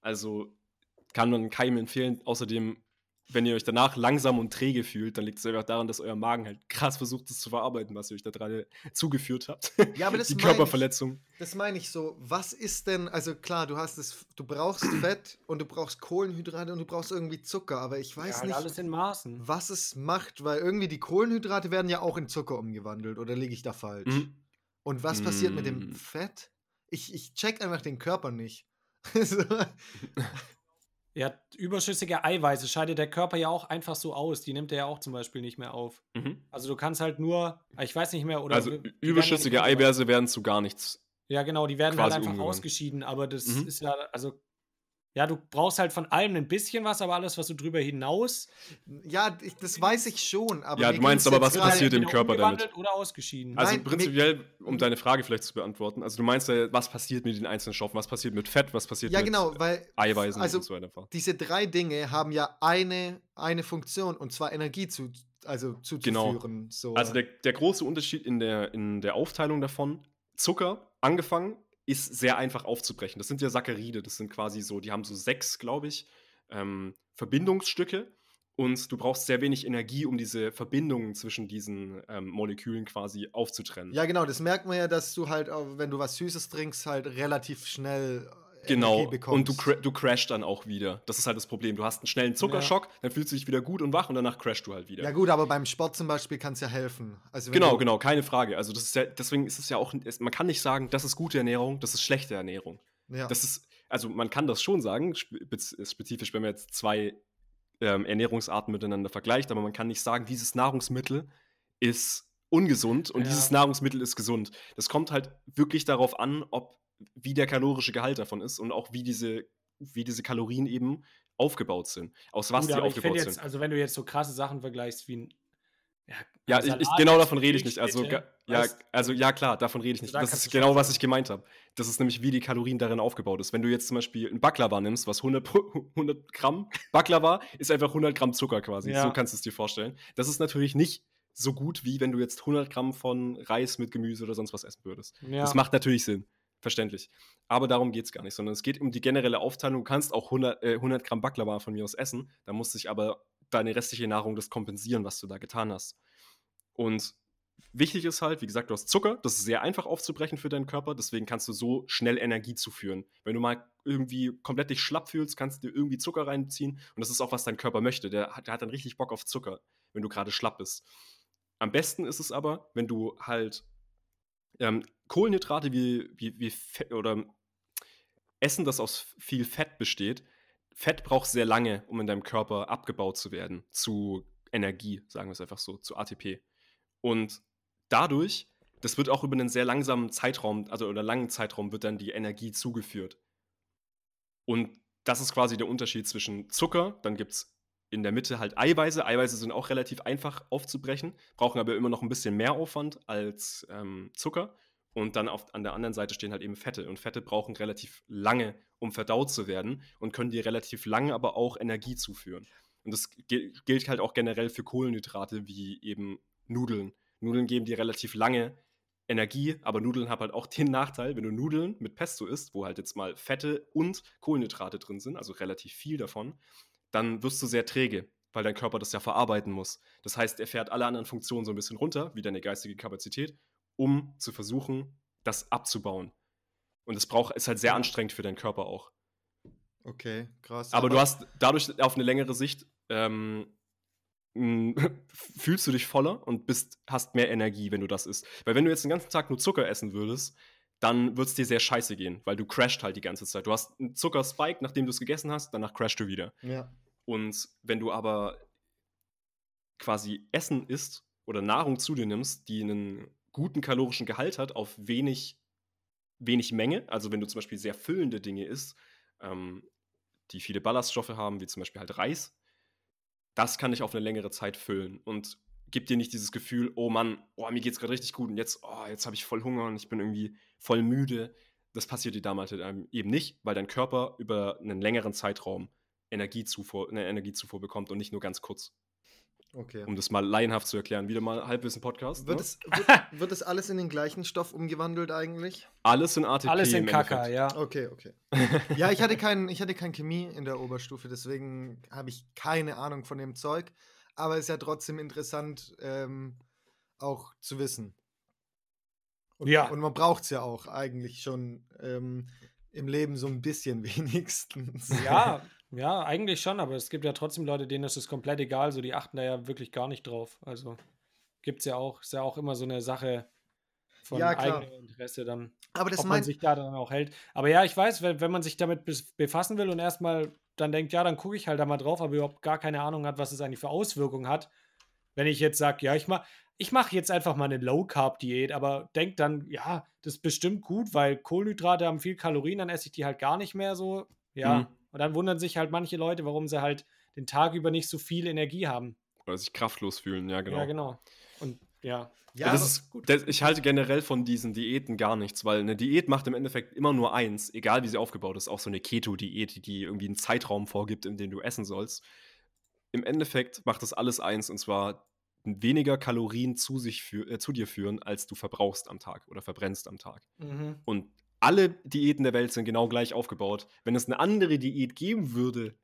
Also kann man keinem empfehlen. Außerdem, wenn ihr euch danach langsam und träge fühlt, dann liegt es einfach daran, dass euer Magen halt krass versucht, es zu verarbeiten, was ihr euch da gerade zugeführt habt. Ja, aber das die meine ich. Körperverletzung. Das meine ich so. Was ist denn, also klar, du hast es, du brauchst Fett und du brauchst Kohlenhydrate und du brauchst irgendwie Zucker, aber ich Ja, weiß halt nicht, alles in Maßen. was es macht, weil irgendwie die Kohlenhydrate werden ja auch in Zucker umgewandelt, oder liege ich da falsch? Mhm. Und was passiert mit dem Mm. Fett? Ich, ich check einfach den Körper nicht. Ja, überschüssige Eiweiße scheidet der Körper ja auch einfach so aus. Die nimmt er ja auch zum Beispiel nicht mehr auf. Mhm. Also du kannst halt nur, ich weiß nicht mehr, oder. Also werden überschüssige. Eiweiße werden zu gar nichts. Ja, genau, die werden halt einfach umgewandelt. ausgeschieden, aber das Mhm. ist ja, also. Ja, du brauchst halt von allem ein bisschen was, aber alles, was du drüber hinaus. Ja, ich, das weiß ich schon, aber. Ja, du meinst aber, was passiert im Körper damit? Oder ausgeschieden. Also Nein, prinzipiell, um deine Frage vielleicht zu beantworten, also du meinst ja, was passiert mit den einzelnen Stoffen, was passiert mit Fett, was passiert Ja, mit genau, weil Eiweißen also und so weiter. diese drei Dinge haben ja eine, eine Funktion und zwar Energie zu, also zuzuführen. So. Also der, der große Unterschied in der, in der Aufteilung davon, Zucker, angefangen, ist sehr einfach aufzubrechen. Das sind ja Saccharide, das sind quasi so, die haben so sechs, glaube ich, ähm, Verbindungsstücke und du brauchst sehr wenig Energie, um diese Verbindungen zwischen diesen ähm, Molekülen quasi aufzutrennen. ja, genau, das merkt man ja, dass du halt, wenn du was Süßes trinkst, halt relativ schnell äh, Genau, Energie bekommst. und du, cra du crashst dann auch wieder. Das ist halt das Problem. Du hast einen schnellen Zuckerschock, dann fühlst du dich wieder gut und wach und danach crashst du halt wieder. Ja, gut, aber beim Sport zum Beispiel kann es ja helfen. Also Genau, genau, keine Frage. Also das ist ja, deswegen ist es ja auch, man kann nicht sagen, das ist gute Ernährung, das ist schlechte Ernährung. Ja. Das ist, also man kann das schon sagen, spezifisch, wenn man jetzt zwei ähm, Ernährungsarten miteinander vergleicht, aber man kann nicht sagen, dieses Nahrungsmittel ist ungesund und Ja. dieses Nahrungsmittel ist gesund. Das kommt halt wirklich darauf an, ob wie der kalorische Gehalt davon ist und auch wie diese, wie diese Kalorien eben aufgebaut sind. Aus was Gut, die aufgebaut finde sind. jetzt, also wenn du jetzt so krasse Sachen vergleichst wie ein. Ja, Ja, ein ich, ich, genau davon rede ich nicht. Also, bitte. ja, Weißt- also ja, klar, davon rede ich nicht. Da Das ist genau, was ich gemeint habe. Das ist nämlich, wie die Kalorien darin aufgebaut ist. Wenn du jetzt zum Beispiel ein Baklava nimmst, was 100, Pro- 100 Gramm Baklava ist einfach 100 Gramm Zucker quasi. Ja. So kannst du es dir vorstellen. Das ist natürlich nicht so gut, wie wenn du jetzt 100 Gramm von Reis mit Gemüse oder sonst was essen würdest. Ja. Das macht natürlich Sinn. Verständlich. Aber darum geht es gar nicht, sondern es geht um die generelle Aufteilung. Du kannst auch 100, äh, 100 Gramm Baklava von mir aus essen. Da muss sich aber deine restliche Nahrung das kompensieren, was du da getan hast. Und wichtig ist halt, wie gesagt, du hast Zucker. Das ist sehr einfach aufzubrechen für deinen Körper. Deswegen kannst du so schnell Energie zuführen. Wenn du mal irgendwie komplett dich schlapp fühlst, kannst du dir irgendwie Zucker reinziehen. Und das ist auch, was dein Körper möchte. Der der hat dann richtig Bock auf Zucker, wenn du gerade schlapp bist. Am besten ist es aber, wenn du halt ähm, Kohlenhydrate wie, wie, wie Fett oder Essen, das aus viel Fett besteht, Fett braucht sehr lange, um in deinem Körper abgebaut zu werden, zu Energie, sagen wir es einfach so, zu ATP. Und dadurch, das wird auch über einen sehr langsamen Zeitraum, also oder langen Zeitraum, wird dann die Energie zugeführt. Und das ist quasi der Unterschied zwischen Zucker, dann gibt es in der Mitte halt Eiweiße. Eiweiße sind auch relativ einfach aufzubrechen, brauchen aber immer noch ein bisschen mehr Aufwand als ähm, Zucker. Und dann auf, an der anderen Seite stehen halt eben Fette. Und Fette brauchen relativ lange, um verdaut zu werden und können dir relativ lange aber auch Energie zuführen. Und das gilt halt auch generell für Kohlenhydrate wie eben Nudeln. Nudeln geben dir relativ lange Energie, aber Nudeln haben halt auch den Nachteil, wenn du Nudeln mit Pesto isst, wo halt jetzt mal Fette und Kohlenhydrate drin sind, also relativ viel davon, dann wirst du sehr träge, weil dein Körper das ja verarbeiten muss. Das heißt, er fährt alle anderen Funktionen so ein bisschen runter, wie deine geistige Kapazität, um zu versuchen, das abzubauen. Und es braucht, ist halt sehr anstrengend für deinen Körper auch. Okay, krass. Aber, du hast dadurch auf eine längere Sicht ähm, fühlst du dich voller und bist, hast mehr Energie, wenn du das isst. Weil wenn du jetzt den ganzen Tag nur Zucker essen würdest, dann wird es dir sehr scheiße gehen, weil du crasht halt die ganze Zeit. Du hast einen Zuckerspike, nachdem du es gegessen hast, danach crashst du wieder. Ja. Und wenn du aber quasi Essen isst oder Nahrung zu dir nimmst, die einen guten kalorischen Gehalt hat, auf wenig wenig Menge, also wenn du zum Beispiel sehr füllende Dinge isst, ähm, die viele Ballaststoffe haben, wie zum Beispiel halt Reis, das kann dich auf eine längere Zeit füllen und gibt dir nicht dieses Gefühl, oh Mann, oh, mir geht's gerade richtig gut und jetzt, oh, jetzt habe ich voll Hunger und ich bin irgendwie voll müde. Das passiert dir damals halt eben nicht, weil dein Körper über einen längeren Zeitraum Energiezufuhr, eine Energiezufuhr bekommt und nicht nur ganz kurz. Okay. Um das mal laienhaft zu erklären. Wieder mal Halbwissen-Podcast. Wird, ne? es, wird, wird es alles in den gleichen Stoff umgewandelt eigentlich? Alles in ATP. Alles in Kaka, ja. Okay, okay. Ja, ich hatte, kein, ich hatte kein Chemie in der Oberstufe, deswegen habe ich keine Ahnung von dem Zeug. Aber es ist ja trotzdem interessant, ähm, auch zu wissen. Und, Ja. Und man braucht es ja auch eigentlich schon ähm, im Leben so ein bisschen wenigstens. Ja, ja, eigentlich schon, aber es gibt ja trotzdem Leute, denen ist es komplett egal, so die achten da ja wirklich gar nicht drauf. Also gibt es ja auch, ist ja auch immer so eine Sache von Ja, eigenem Interesse dann, Aber das ob man sich da dann auch hält. Aber ja, ich weiß, wenn, wenn man sich damit befassen will und erstmal dann denkt, ja, dann gucke ich halt da mal drauf, aber überhaupt gar keine Ahnung hat, was es eigentlich für Auswirkungen hat. Wenn ich jetzt sage, ja, ich mache ich mach jetzt einfach mal eine Low-Carb-Diät, aber denk dann, ja, das ist bestimmt gut, weil Kohlenhydrate haben viel Kalorien, dann esse ich die halt gar nicht mehr so. Ja. Mhm. Und dann wundern sich halt manche Leute, warum sie halt den Tag über nicht so viel Energie haben. Oder sich kraftlos fühlen, ja, genau. Ja, genau. Und ja. ja, das ist gut. Das, ich halte generell von diesen Diäten gar nichts, weil eine Diät macht im Endeffekt immer nur eins, egal wie sie aufgebaut ist. Auch so eine Keto-Diät, die irgendwie einen Zeitraum vorgibt, in dem du essen sollst. Im Endeffekt macht das alles eins und zwar weniger Kalorien zu, sich für, äh, zu dir führen, als du verbrauchst am Tag oder verbrennst am Tag. Mhm. Und alle Diäten der Welt sind genau gleich aufgebaut. Wenn es eine andere Diät geben würde,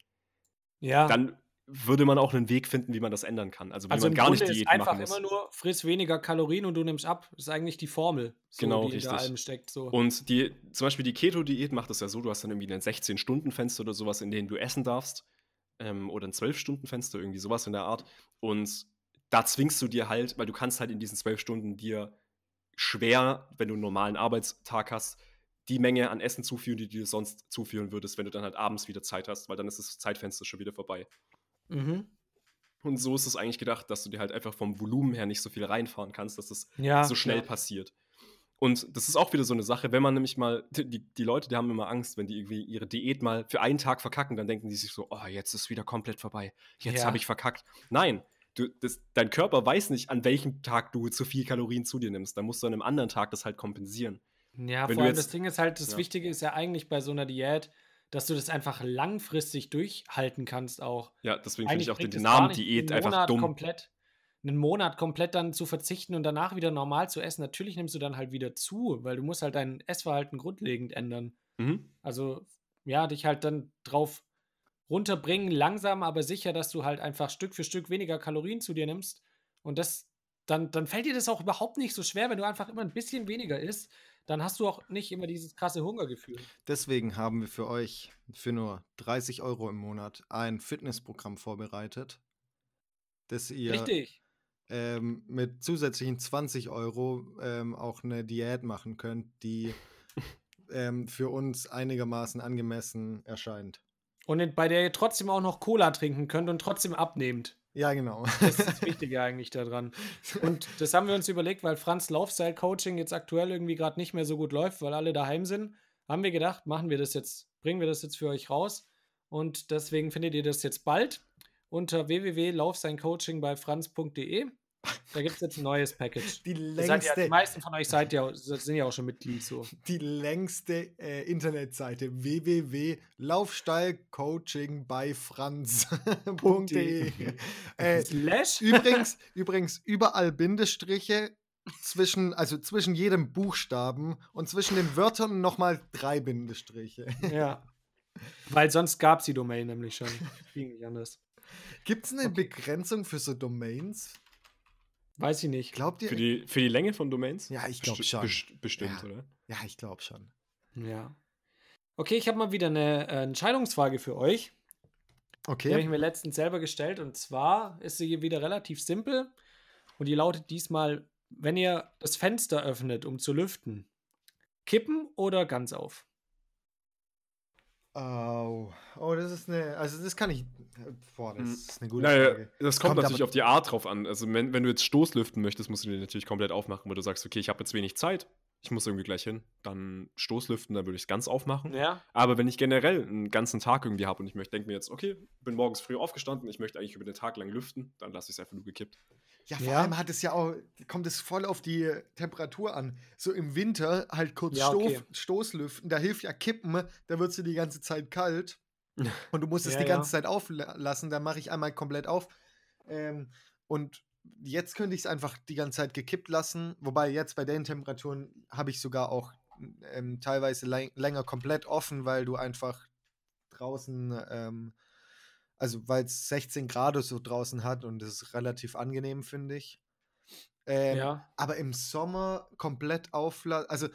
Ja. dann würde man auch einen Weg finden, wie man das ändern kann. Also wie also man gar Grunde nicht einfach machen muss. immer nur, friss weniger Kalorien und du nimmst ab. Das ist eigentlich die Formel, so, Genau, die richtig. allem steckt. So. Und die, zum Beispiel die Keto-Diät macht das ja so, du hast dann irgendwie ein 16-Stunden-Fenster oder sowas, in denen du essen darfst. Ähm, oder ein 12-Stunden-Fenster, irgendwie sowas in der Art. Und da zwingst du dir halt, weil du kannst halt in diesen 12 Stunden dir schwer, wenn du einen normalen Arbeitstag hast, die Menge an Essen zuführen, die du dir sonst zuführen würdest, wenn du dann halt abends wieder Zeit hast, weil dann ist das Zeitfenster schon wieder vorbei. mhm. Und so ist es eigentlich gedacht, dass du dir halt einfach vom Volumen her nicht so viel reinfahren kannst, dass das Ja, so schnell ja. passiert. Und das ist auch wieder so eine Sache, wenn man nämlich mal, die, die Leute, die haben immer Angst, wenn die irgendwie ihre Diät mal für einen Tag verkacken, dann denken die sich so, oh, jetzt ist wieder komplett vorbei. Jetzt Ja. habe ich verkackt. Nein, du, das, dein Körper weiß nicht, an welchem Tag du zu viel Kalorien zu dir nimmst. Dann musst du an einem anderen Tag das halt kompensieren. Ja, Wenn vor allem jetzt- das Ding ist halt, das ja. Wichtige ist ja eigentlich bei so einer Diät, dass du das einfach langfristig durchhalten kannst auch. Ja, deswegen finde ich auch den, Namen Diät einfach Monat dumm. Komplett, einen Monat komplett dann zu verzichten und danach wieder normal zu essen. Natürlich nimmst du dann halt wieder zu, weil du musst halt dein Essverhalten grundlegend ändern. Mhm. Also, ja, dich halt dann drauf runterbringen, langsam, aber sicher, dass du halt einfach Stück für Stück weniger Kalorien zu dir nimmst. Und das, dann, dann fällt dir das auch überhaupt nicht so schwer, wenn du einfach immer ein bisschen weniger isst. Dann hast du auch nicht immer dieses krasse Hungergefühl. Deswegen haben wir für euch für nur 30 Euro im Monat ein Fitnessprogramm vorbereitet, das ihr Richtig. ähm, mit zusätzlichen 20 Euro ähm, auch eine Diät machen könnt, die ähm, für uns einigermaßen angemessen erscheint. Und bei der ihr trotzdem auch noch Cola trinken könnt und trotzdem abnehmt. Ja, genau. Das ist das Wichtige eigentlich daran. Und das haben wir uns überlegt, weil Franz Laufstyle Coaching jetzt aktuell irgendwie gerade nicht mehr so gut läuft, weil alle daheim sind, haben wir gedacht, machen wir das jetzt, bringen wir das jetzt für euch raus. Und deswegen findet ihr das jetzt bald unter www.laufseincoaching bei franz.de. Da gibt es jetzt ein neues Package. Die seid ja, die längste, meisten von euch seid ja, sind ja auch schon Mitglied so. die längste äh, Internetseite www.laufstallcoaching bei franz.de. äh, Slash? übrigens, übrigens überall Bindestriche zwischen, also zwischen jedem Buchstaben und zwischen den Wörtern nochmal drei Bindestriche. Ja. Weil sonst gab es die Domain nämlich schon. Ging nicht anders. Gibt es eine Begrenzung für so Domains? Weiß ich nicht. Glaubt ihr? Für die, für die Länge von Domains? Ja, ich glaub Besti- schon. best- bestimmt, Ja. oder? ja, ich glaube schon. Ja. Okay, ich habe mal wieder eine äh, Entscheidungsfrage für euch. Die habe ich Okay. mir letztens selber gestellt. Und zwar ist sie hier wieder relativ simpel. Und die lautet diesmal, wenn ihr das Fenster öffnet, um zu lüften, kippen oder ganz auf? Oh, oh, das ist eine, also das kann ich, boah, das Hm. ist eine gute Naja, Frage. das kommt, Kommt natürlich auf die Art drauf an. Also wenn, wenn du jetzt Stoßlüften möchtest, musst du den natürlich komplett aufmachen, weil du sagst, okay, ich habe jetzt wenig Zeit. ich muss irgendwie gleich hin, dann Stoßlüften, dann würde ich es ganz aufmachen. Ja. Aber wenn ich generell einen ganzen Tag irgendwie habe und ich möchte, denke mir jetzt, okay, bin morgens früh aufgestanden, ich möchte eigentlich über den Tag lang lüften, dann lasse ich es einfach nur gekippt. Ja, vor Ja. allem hat es ja auch, kommt es voll auf die Temperatur an. So im Winter halt kurz Ja, okay. Stoß, Stoßlüften, da hilft ja Kippen, da wird sie die ganze Zeit kalt. Und du musst es Ja, die ganze Zeit auflassen, dann mache ich einmal komplett auf. Ähm, und jetzt könnte ich es einfach die ganze Zeit gekippt lassen. Wobei jetzt bei den Temperaturen habe ich sogar auch ähm, teilweise läng- länger komplett offen, weil du einfach draußen, ähm, also weil es 16 Grad so draußen hat und das ist relativ angenehm, finde ich. Ähm, ja. aber im Sommer komplett auflassen. Also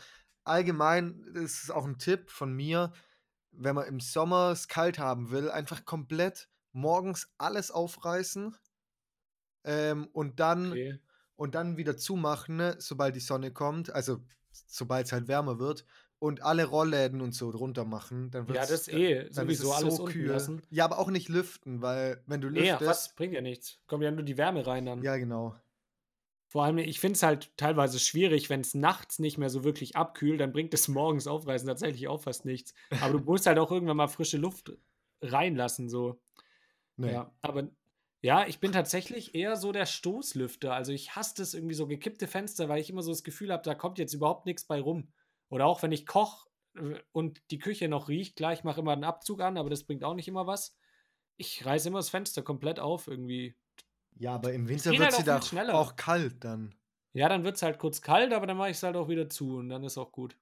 allgemein, das ist auch ein Tipp von mir, wenn man im Sommer es kalt haben will, einfach komplett morgens alles aufreißen ähm, und dann Okay. und dann wieder zumachen, ne, sobald die Sonne kommt, also sobald es halt wärmer wird und alle Rollläden und so drunter machen, dann wird Ja, das eh. Sowieso es alles so kühl. lassen. Ja, aber auch nicht lüften, weil wenn du lüftest, was bringt ja nichts. Kommt ja nur die Wärme rein dann. ja genau. Vor allem, ich finde es halt teilweise schwierig, wenn es nachts nicht mehr so wirklich abkühlt, dann bringt es morgens aufreißen tatsächlich auch fast nichts. Aber du musst halt auch irgendwann mal frische Luft reinlassen, so. Nee. Ja, aber ja, ich bin tatsächlich eher so der Stoßlüfter. Also ich hasse es irgendwie so gekippte Fenster, weil ich immer so das Gefühl habe, da kommt jetzt überhaupt nichts bei rum. Oder auch wenn ich koche äh, und die Küche noch riecht, klar, ich mache immer einen Abzug an, aber das bringt auch nicht immer was. Ich reiße immer das Fenster komplett auf irgendwie. Ja, aber im Winter wird halt da viel schneller. auch kalt dann. Ja, dann wird es halt kurz kalt, aber dann mache ich es halt auch wieder zu und dann ist auch gut.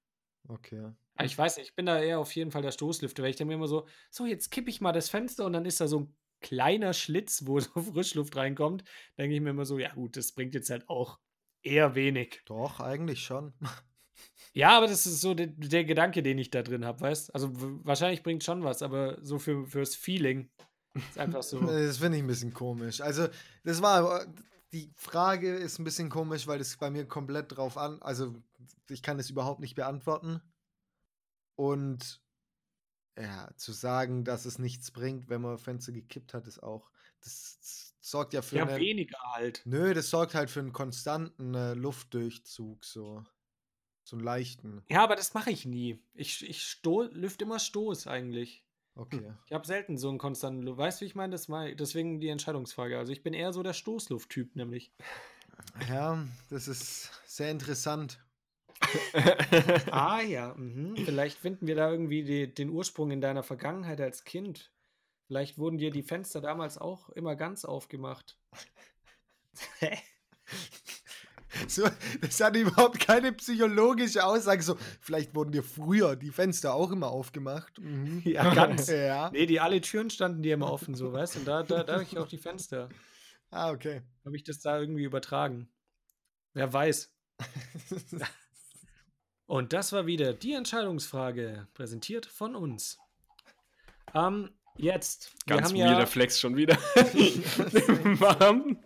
Okay. Aber Ich weiß nicht, ich bin da eher auf jeden Fall der Stoßlüfter, weil ich dann mir immer so, so, jetzt kippe ich mal das Fenster und dann ist da so ein kleiner Schlitz, wo so Frischluft reinkommt. Denke ich mir immer so, ja gut, das bringt jetzt halt auch eher wenig. Doch, eigentlich schon. Ja, aber das ist so der, der Gedanke, den ich da drin habe, weißt Also wahrscheinlich bringt schon was, aber so für, fürs Feeling ist einfach so. Das finde ich ein bisschen komisch. Also, das war. Die Frage ist ein bisschen komisch, weil das bei mir komplett drauf an. Also, ich kann es überhaupt nicht beantworten. Und ja, zu sagen, dass es nichts bringt, wenn man Fenster gekippt hat, ist auch. Das sorgt ja für ja, einen. weniger halt. Nö, das sorgt halt für einen konstanten äh, Luftdurchzug, so. So einen leichten. Ja, aber das mache ich nie. Ich, ich sto lüfte immer Stoß eigentlich. Okay. Ich habe selten so einen konstanten Luft. Weißt du, wie ich meine? Das war deswegen die Entscheidungsfrage. Also ich bin eher so der Stoßlufttyp, nämlich. Ja, das ist sehr interessant. ah ja, mhm. vielleicht finden wir da irgendwie die, den Ursprung in deiner Vergangenheit als Kind. Vielleicht wurden dir die Fenster damals auch immer ganz aufgemacht. So, das hat überhaupt keine psychologische Aussage. So, vielleicht wurden dir früher die Fenster auch immer aufgemacht. Mhm. ja, ganz. Ja. Nee, die alle Türen standen dir immer offen, so, weißt du? Und da, da, da habe ich auch die Fenster. Ah, okay. Habe ich das da irgendwie übertragen? Wer weiß. Und das war wieder die Entscheidungsfrage, präsentiert von uns. Ähm, jetzt. wir Ganz haben weirder ja, Flex schon wieder. Warm.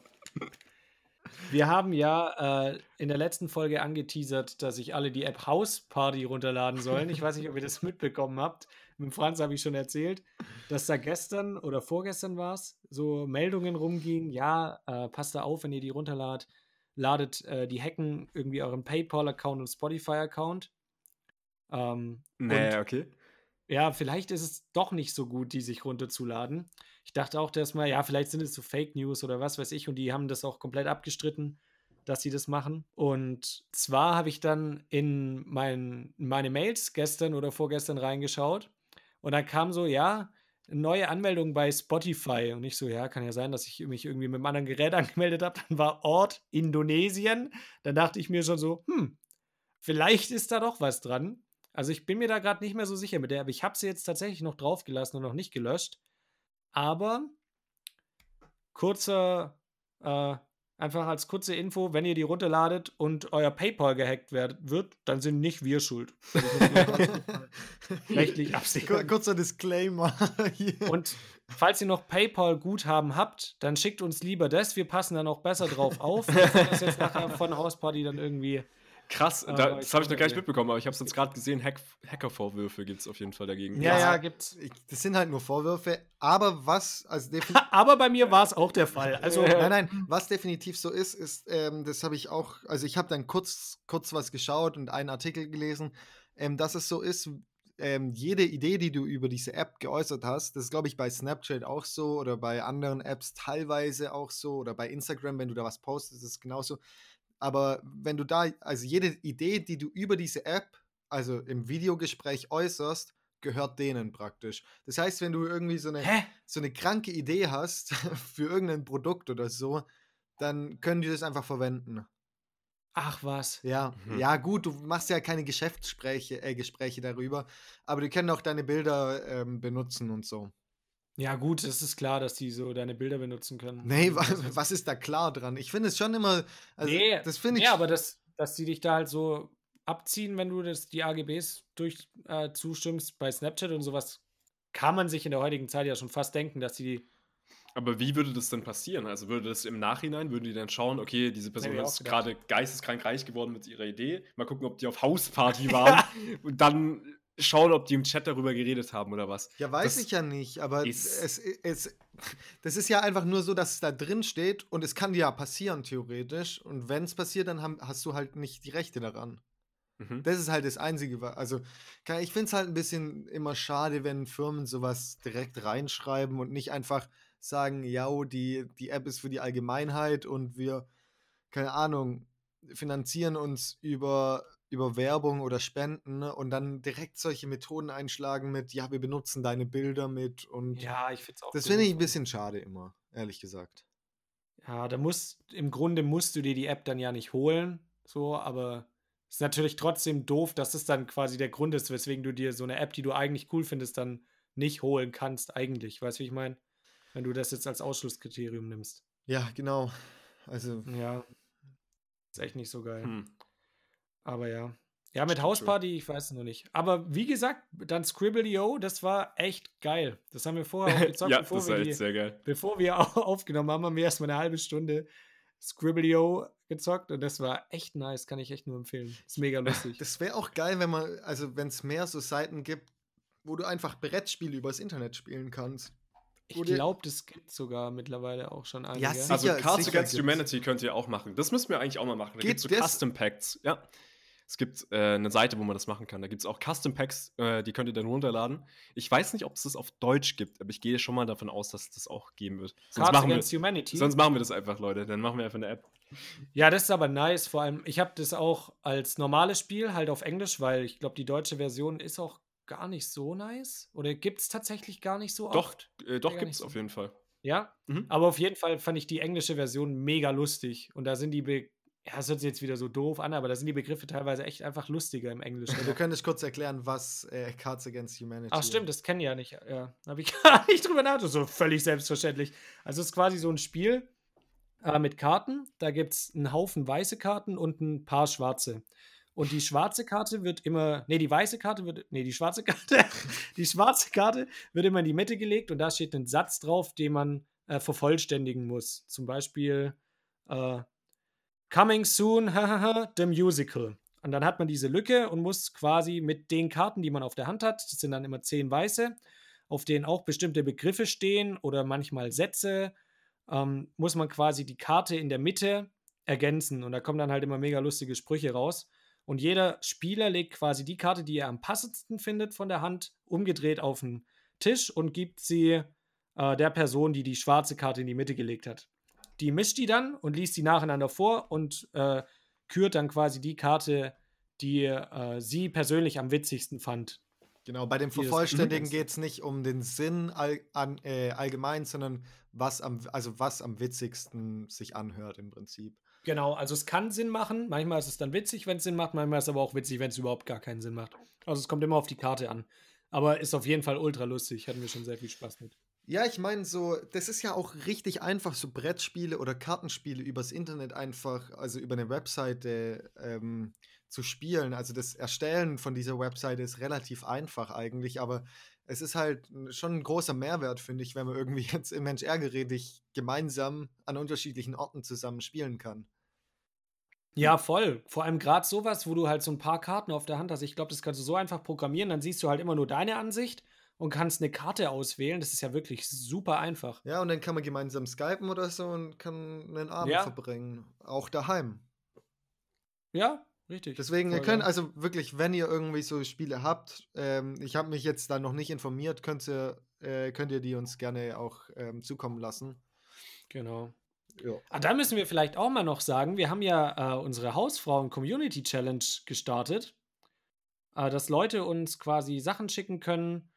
Wir haben ja äh, in der letzten Folge angeteasert, dass sich alle die App House Party runterladen sollen. Ich weiß nicht, ob ihr das mitbekommen habt. Mit Franz habe ich schon erzählt, dass da gestern oder vorgestern war es, so Meldungen rumgingen. Ja, äh, passt da auf, wenn ihr die runterladet. Ladet äh, die hacken irgendwie euren PayPal-Account und Spotify-Account. Ähm, Nee, und okay. Ja, vielleicht ist es doch nicht so gut, die sich runterzuladen. Ich dachte auch, dass mal, ja, vielleicht sind es so Fake News oder was weiß ich, und die haben das auch komplett abgestritten, dass sie das machen. Und zwar habe ich dann in mein, meine Mails gestern oder vorgestern reingeschaut und dann kam so, ja, neue Anmeldung bei Spotify. Und ich so, ja, kann ja sein, dass ich mich irgendwie mit einem anderen Gerät angemeldet habe. Dann war Ort Indonesien. Dann dachte ich mir schon so, hm, vielleicht ist da doch was dran. Also ich bin mir da gerade nicht mehr so sicher mit der, aber ich habe sie jetzt tatsächlich noch draufgelassen und noch nicht gelöscht. Aber kurzer, äh, einfach als kurze Info, wenn ihr die runterladet und euer PayPal gehackt wird, dann sind nicht wir schuld. Rechtlich absichern. kurzer Disclaimer. hier. Und falls ihr noch PayPal-Guthaben habt, dann schickt uns lieber das. Wir passen dann auch besser drauf auf, wenn das jetzt nachher von Hausparty dann irgendwie Krass, Aber da, ich das habe ich noch gar nicht mitbekommen, aber ich habe es jetzt gerade gesehen, Hack, Hackervorwürfe gibt es auf jeden Fall dagegen. Ja, Ja, ja, gibt's. Das sind halt nur Vorwürfe, aber was, also definitiv. Aber bei mir war es auch der Fall. Also, nein, nein, was definitiv so ist, ist, ähm, das habe ich auch, also ich habe dann kurz, kurz was geschaut und einen Artikel gelesen, ähm, dass es so ist, ähm, jede Idee, die du über diese App geäußert hast, das ist, glaube ich, bei Snapchat auch so oder bei anderen Apps teilweise auch so oder bei Instagram, wenn du da was postest, ist es genauso. Aber wenn du da, also jede Idee, die du über diese App, also im Videogespräch äußerst, gehört denen praktisch. Das heißt, wenn du irgendwie so eine, hä? so eine kranke Idee hast für irgendein Produkt oder so, dann können die das einfach verwenden. Ach was. Ja, Mhm. ja, gut, du machst ja keine Geschäftsgespräche äh, Gespräche darüber, aber die können auch deine Bilder ähm, benutzen und so. Ja, gut, es ist klar, dass die so deine Bilder benutzen können. Nee, wa Also, was ist da klar dran? Ich finde es schon immer, also nee, das finde ich, Ja, aber das, dass die dich da halt so abziehen, wenn du das, die AGBs durch äh, zustimmst bei Snapchat und sowas, kann man sich in der heutigen Zeit ja schon fast denken, dass die. Aber wie würde das denn passieren? Also würde das im Nachhinein, würden die dann schauen, okay, diese Person ist gerade geisteskrank reich geworden mit ihrer Idee, mal gucken, ob die auf Hausparty waren und dann schauen, ob die im Chat darüber geredet haben oder was. ja, weiß das ich ja nicht, aber ist- es, es, das ist ja einfach nur so, dass es da drin steht und es kann dir ja passieren, theoretisch. Und wenn es passiert, dann haben, hast du halt nicht die Rechte daran. Mhm. Das ist halt das Einzige. Also, ich finde es halt ein bisschen immer schade, wenn Firmen sowas direkt reinschreiben und nicht einfach sagen, ja, die, die App ist für die Allgemeinheit und wir, keine Ahnung, finanzieren uns über, über Werbung oder Spenden ne, und dann direkt solche Methoden einschlagen mit, ja, wir benutzen deine Bilder mit und Ja, ich finde es auch. das finde ich ein bisschen schade immer, ehrlich gesagt. Ja, da musst, im Grunde musst du dir die App dann ja nicht holen, so, aber es ist natürlich trotzdem doof, dass es dann quasi der Grund ist, weswegen du dir so eine App, die du eigentlich cool findest, dann nicht holen kannst, eigentlich. Weißt du, wie ich meine? Wenn du das jetzt als Ausschlusskriterium nimmst. Ja, genau. Also, Ja. Ist echt nicht so geil. Hm. Aber ja. Ja, mit Hausparty, ich weiß es noch nicht. Aber wie gesagt, dann Scribble.io, das war echt geil. Das haben wir vorher auch gezockt, ja, bevor, das wir war die, echt sehr geil. bevor wir au- aufgenommen haben, haben wir erstmal eine halbe Stunde Scribble.io gezockt und das war echt nice, kann ich echt nur empfehlen. Ist mega lustig. Das wäre auch geil, wenn man, also wenn es mehr so Seiten gibt, wo du einfach Brettspiele übers Internet spielen kannst. Ich glaube, das gibt sogar mittlerweile auch schon einige. Ja, sicher. Also Cards sicher Against gibt's. Humanity könnt ihr auch machen. Das müssen wir eigentlich auch mal machen. Da gibt es so? Custom Packs. Ja. Es gibt äh, eine Seite, wo man das machen kann. Da gibt es auch Custom Packs, äh, die könnt ihr dann runterladen. Ich weiß nicht, ob es das auf Deutsch gibt, aber ich gehe schon mal davon aus, dass es das auch geben wird. Sonst Cards machen, Against wir, Humanity. sonst machen wir das einfach, Leute. Dann machen wir einfach eine App. Ja, das ist aber nice. Vor allem, ich habe das auch als normales Spiel halt auf Englisch, weil ich glaube, die deutsche Version ist auch gar nicht so nice. Oder gibt es tatsächlich gar nicht so Doch, oft? äh, doch gibt es so. auf jeden Fall. Ja, Mhm. aber auf jeden Fall fand ich die englische Version mega lustig. Und da sind die, Be ja, es hört sich jetzt wieder so doof an, aber da sind die Begriffe teilweise echt einfach lustiger im Englischen. Ja, du könntest kurz erklären, was äh, Cards Against Humanity Ach stimmt, das kennen ja nicht. Ja, habe ich gar nicht drüber nachgedacht. So völlig selbstverständlich. Also es ist quasi so ein Spiel äh, mit Karten. Da gibt es einen Haufen weiße Karten und ein paar schwarze. Und die schwarze Karte wird immer, nee, die weiße Karte wird, nee, die schwarze Karte, die schwarze Karte wird immer in die Mitte gelegt und da steht ein Satz drauf, den man äh, vervollständigen muss. Zum Beispiel äh, Coming soon, hahaha, the musical. Und dann hat man diese Lücke und muss quasi mit den Karten, die man auf der Hand hat, das sind dann immer zehn weiße, auf denen auch bestimmte Begriffe stehen oder manchmal Sätze, ähm, muss man quasi die Karte in der Mitte ergänzen. Und da kommen dann halt immer mega lustige Sprüche raus. Und jeder Spieler legt quasi die Karte, die er am passendsten findet, von der Hand umgedreht auf den Tisch und gibt sie äh, der Person, die die schwarze Karte in die Mitte gelegt hat. Die mischt die dann und liest die nacheinander vor und äh, kürt dann quasi die Karte, die äh, sie persönlich am witzigsten fand. Genau, bei dem Vervollständigen geht es nicht um den Sinn all, an, äh, allgemein, sondern was am, also was am witzigsten sich anhört im Prinzip. Genau, also es kann Sinn machen. Manchmal ist es dann witzig, wenn es Sinn macht. Manchmal ist es aber auch witzig, wenn es überhaupt gar keinen Sinn macht. Also es kommt immer auf die Karte an. Aber ist auf jeden Fall ultra lustig. Hatten wir schon sehr viel Spaß mit. Ja, ich meine, so, das ist ja auch richtig einfach, so Brettspiele oder Kartenspiele übers Internet einfach, also über eine Webseite ähm, zu spielen. Also das Erstellen von dieser Webseite ist relativ einfach eigentlich, aber es ist halt schon ein großer Mehrwert, finde ich, wenn man irgendwie jetzt im Mensch ärgere dich gemeinsam an unterschiedlichen Orten zusammen spielen kann. Ja, voll. Vor allem gerade sowas, wo du halt so ein paar Karten auf der Hand hast. Ich glaube, das kannst du so einfach programmieren. Dann siehst du halt immer nur deine Ansicht und kannst eine Karte auswählen. Das ist ja wirklich super einfach. Ja, und dann kann man gemeinsam skypen oder so und kann einen Abend Ja. verbringen. Auch daheim. Ja, richtig. Deswegen, ihr Voll könnt, geil. also wirklich, wenn ihr irgendwie so Spiele habt, ähm, ich habe mich jetzt da noch nicht informiert, könnt ihr, äh, könnt ihr die uns gerne auch ähm, zukommen lassen. Genau. Ja. Ah, da müssen wir vielleicht auch mal noch sagen, wir haben ja äh, unsere Hausfrauen-Community Challenge gestartet, äh, dass Leute uns quasi Sachen schicken können,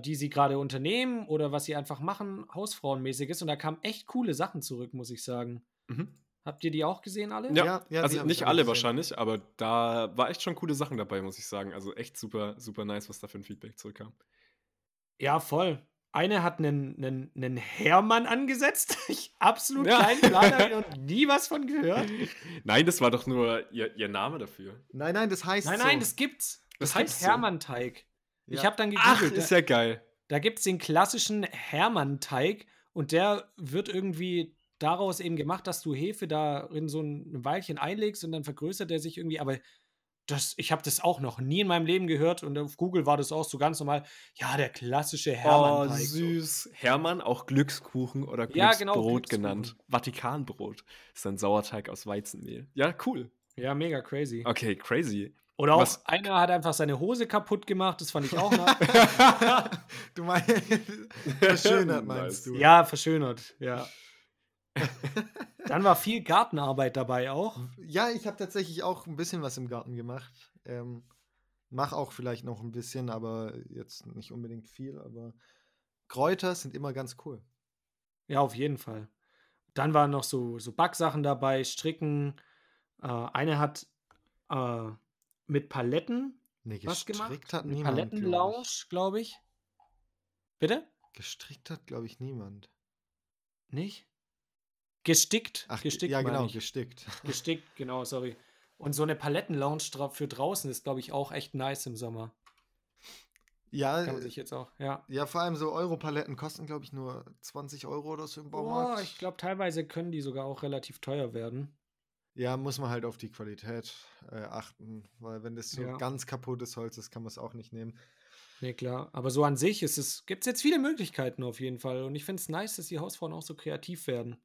die sie gerade unternehmen oder was sie einfach machen, Hausfrauenmäßiges. Und da kamen echt coole Sachen zurück, muss ich sagen. Mhm. Habt ihr die auch gesehen alle? Ja, Ja, also nicht alle gesehen. wahrscheinlich, aber da war echt schon coole Sachen dabei, muss ich sagen. Also echt super, super nice, was da für ein Feedback zurückkam. Ja, voll. Eine hat einen, einen, einen Hermann angesetzt. Ich absolut Ja. keinen Plan, habe noch nie was von gehört. Nein, das war doch nur ihr, ihr Name dafür. Nein, nein, das heißt Nein, so. nein, das gibt's. Das Das heißt heißt so. Hermann-Teig. Ich Ja. habe dann Ach, gegoogelt. ist ja geil. Da gibt es den klassischen Hermann-Teig und der wird irgendwie daraus eben gemacht, dass du Hefe darin so ein Weilchen einlegst und dann vergrößert er sich irgendwie. Aber das, ich habe das auch noch nie in meinem Leben gehört und auf Google war das auch so ganz normal. Ja, der klassische Oh, Hermann-Teig. so. süß. Hermann, auch Glückskuchen oder Ja, Glücksbrot genau, Glückskuchen. genannt. Vatikanbrot. Ist ein Sauerteig aus Weizenmehl. Ja, cool. Ja, mega crazy. Okay, crazy. Oder auch Was- einer hat einfach seine Hose kaputt gemacht, das fand ich auch noch. du meinst, verschönert meinst du. ja, verschönert, ja. Dann war viel Gartenarbeit dabei auch. Ja, ich habe tatsächlich auch ein bisschen was im Garten gemacht. Ähm, mach auch vielleicht noch ein bisschen, aber jetzt nicht unbedingt viel. Aber Kräuter sind immer ganz cool. Ja, auf jeden Fall. Dann waren noch so, so Backsachen dabei, Stricken. Äh, eine hat äh, mit Paletten Nee, was gemacht. gestrickt hat Eine niemand. Palettenlounge, ich. glaube ich. Bitte? Gestrickt hat, glaube ich, niemand. Nicht? Gestickt. Ach, gestickt, ja, genau, ich. gestickt. Gestickt, genau, sorry. Und so eine Palettenlounge für draußen ist, glaube ich, auch echt nice im Sommer. Ja, Kann man sich jetzt auch, ja. ja, vor allem so Europaletten kosten, glaube ich, nur 20 Euro oder so im Baumarkt. ich glaube, teilweise können die sogar auch relativ teuer werden. Ja, muss man halt auf die Qualität äh, achten, weil wenn das so Ja. ganz kaputtes Holz ist, kann man es auch nicht nehmen. Nee, klar. Aber so an sich ist es, gibt es jetzt viele Möglichkeiten auf jeden Fall. Und ich finde es nice, dass die Hausfrauen auch so kreativ werden.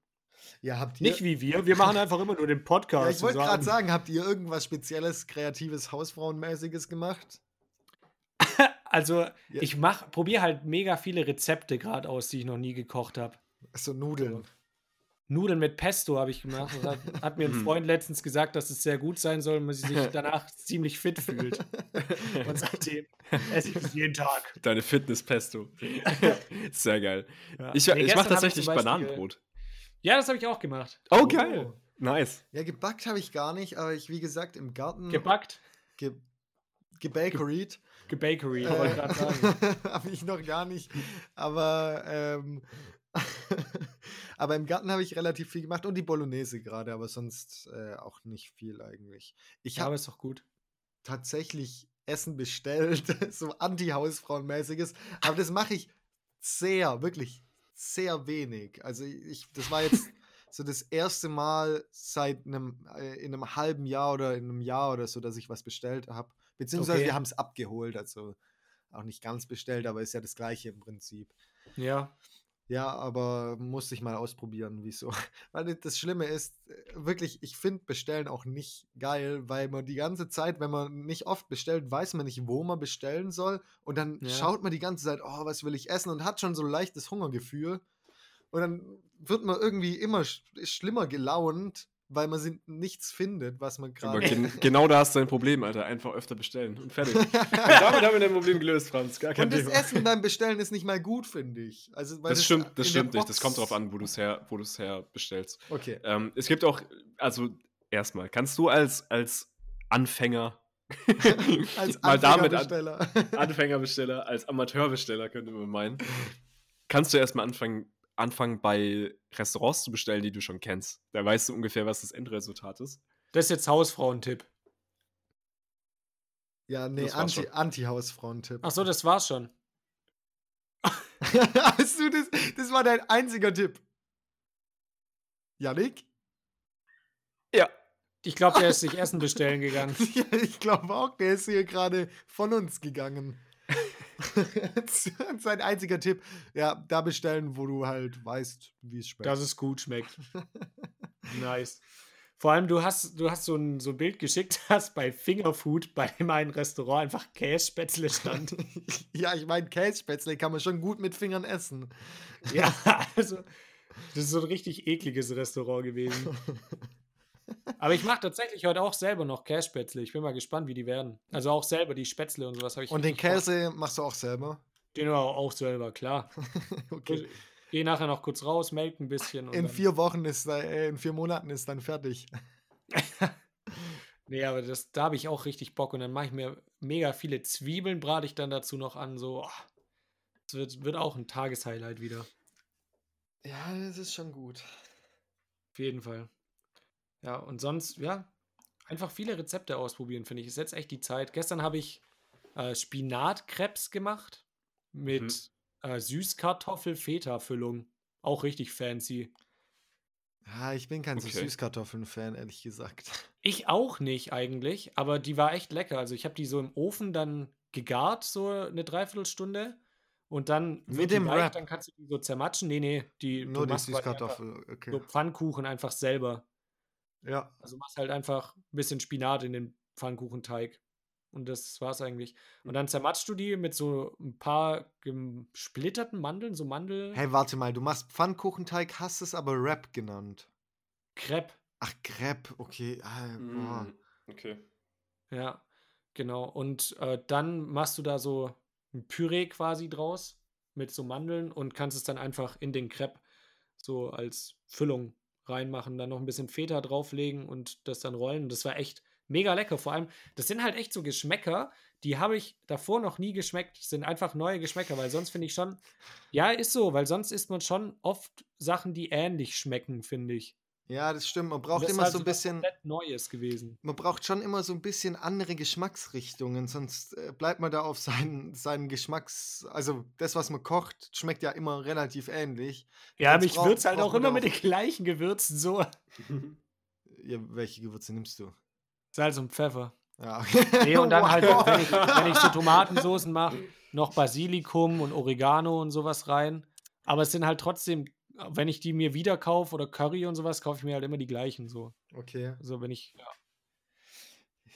Ja, habt ihr. Nicht wie wir. Wir machen einfach immer nur den Podcast. ja, ich wollte gerade sagen, habt ihr irgendwas Spezielles, Kreatives, Hausfrauenmäßiges gemacht? Also, ich mach, probiere halt mega viele Rezepte gerade aus, die ich noch nie gekocht habe. So Nudeln. Nudeln mit Pesto habe ich gemacht. Das hat, hat mir ein Hm. Freund letztens gesagt, dass es sehr gut sein soll und man sich danach ziemlich fit fühlt. Und seitdem esse ich es jeden Tag. Deine Fitness-Pesto. Sehr geil. Ja. Ich, Nee, ich mache tatsächlich Beispiel- Bananenbrot. Ja, das habe ich auch gemacht. Oh, Oh. geil. Nice. Ja, gebackt habe ich gar nicht, aber ich, wie gesagt, im Garten Gebackt, ge gebakeried. gebakery, Äh, wollte ich gerade sagen. habe ich noch gar nicht. Aber, ähm, aber im Garten habe ich relativ viel gemacht und die Bolognese gerade, aber sonst äh, auch nicht viel eigentlich. Ich Ja, habe ist doch gut. tatsächlich Essen bestellt, so Anti-Hausfrauenmäßiges, aber das mache ich sehr, wirklich sehr wenig. Also ich, das war jetzt so das erste Mal seit einem, äh, in einem halben Jahr oder in einem Jahr oder so, dass ich was bestellt habe. Beziehungsweise Okay. wir haben es abgeholt, also auch nicht ganz bestellt, aber ist ja das gleiche im Prinzip. Ja. Ja, aber musste ich mal ausprobieren, wieso. Weil das Schlimme ist, äh, wirklich, ich finde Bestellen auch nicht geil, weil man die ganze Zeit, wenn man nicht oft bestellt, weiß man nicht, wo man bestellen soll. Und dann Ja. schaut man die ganze Zeit, oh, was will ich essen? Und hat schon so ein leichtes Hungergefühl. Und dann wird man irgendwie immer sch schlimmer gelaunt, weil man nichts findet, was man gerade. gen genau da hast du dein Problem, Alter. Einfach öfter bestellen und fertig. und damit haben wir dein Problem gelöst, Franz. Gar kein Und das Thema. Essen beim Bestellen ist nicht mal gut, finde ich. Also, weil Das stimmt, das stimmt nicht. Das kommt drauf an, wo du es her, wo her bestellst. Okay. Ähm, es gibt auch, also erstmal, kannst du als, als Anfänger, Als an, Anfängerbesteller. Anfängerbesteller, als Amateurbesteller könnte man meinen, kannst du erstmal anfangen, anfangen bei Restaurants zu bestellen, die du schon kennst. Da weißt du ungefähr, was das Endresultat ist. Das ist jetzt Hausfrauentipp. Ja, nee, war's Anti-. Anti-Hausfrauen-Tipp. Ach so, das war's schon. Hast du das? Das war dein einziger Tipp. Janik? Ja. Ich glaube, der ist sich Essen bestellen gegangen. Ja, ich glaube auch, der ist hier gerade von uns gegangen. Sein einziger Tipp, ja, da bestellen, wo du halt weißt, wie es schmeckt. Dass es gut schmeckt. nice. Vor allem, du hast, du hast so ein, so ein Bild geschickt, dass bei Fingerfood bei dem einen Restaurant einfach Kässpätzle stand. ja, ich meine, Kässpätzle kann man schon gut mit Fingern essen. ja, also, das ist so ein richtig ekliges Restaurant gewesen. Aber ich mache tatsächlich heute auch selber noch Kässpätzle. Ich bin mal gespannt, wie die werden. Also auch selber die Spätzle und sowas habe ich. Und den. Käse machst du auch selber? Den auch, auch selber, klar. okay. Geh nachher noch kurz raus, melk ein bisschen. In vier Wochen ist, äh, in vier Monaten ist dann fertig. Nee, aber das, da habe ich auch richtig Bock und dann mache ich mir mega viele Zwiebeln, brate ich dann dazu noch an. So, oh, das wird, wird auch ein Tageshighlight wieder. Ja, das ist schon gut. Auf jeden Fall. Ja, und sonst, ja, einfach viele Rezepte ausprobieren, finde ich. Ist jetzt echt die Zeit. Gestern habe ich äh, Spinatkrebs gemacht mit Mhm. äh, Süßkartoffel-Feta-Füllung. Auch richtig fancy. Ja, ich bin kein so Okay. Süßkartoffeln-Fan, ehrlich gesagt. Ich auch nicht eigentlich, aber die war echt lecker. Also ich habe die so im Ofen dann gegart, so eine Dreiviertelstunde. Und dann Mit dem Wrap? dann kannst du die so zermatschen. Nee, nee, die, du Nur die machst quasi einfach Süßkartoffel, okay. So Pfannkuchen einfach selber. Ja. Also machst halt einfach ein bisschen Spinat in den Pfannkuchenteig. Und das war's eigentlich. Und dann zermatschst du die mit so ein paar gesplitterten Mandeln, so Mandel. Hey, warte mal, du machst Pfannkuchenteig, hast es aber Wrap genannt. Crepe. Ach, Crepe, okay. Ah. Mm, Okay. Ja, genau. Und äh, dann machst du da so ein Püree quasi draus mit so Mandeln und kannst es dann einfach in den Crepe so als Füllung reinmachen, dann noch ein bisschen Feta drauflegen und das dann rollen. Das war echt mega lecker. Vor allem, das sind halt echt so Geschmäcker, die habe ich davor noch nie geschmeckt. Das sind einfach neue Geschmäcker, weil sonst finde ich schon, ja, ist so, weil sonst isst man schon oft Sachen, die ähnlich schmecken, finde ich. Ja, das stimmt. Man braucht immer halt so ein bisschen. komplett Neues gewesen. Man braucht schon immer so ein bisschen andere Geschmacksrichtungen, sonst äh, bleibt man da auf seinen, seinen Geschmacks. Also, das, was man kocht, schmeckt ja immer relativ ähnlich. Ja, aber ich würze halt auch immer mit den gleichen Gewürzen so. Ja, welche Gewürze nimmst du? Salz und Pfeffer. Ja. Nee, und dann halt, wenn ich, wenn ich so Tomatensoßen mache, noch Basilikum und Oregano und sowas rein. Aber es sind halt trotzdem, wenn ich die mir wieder kaufe oder Curry und sowas, kaufe ich mir halt immer die gleichen so. Okay. Also wenn ich, ja.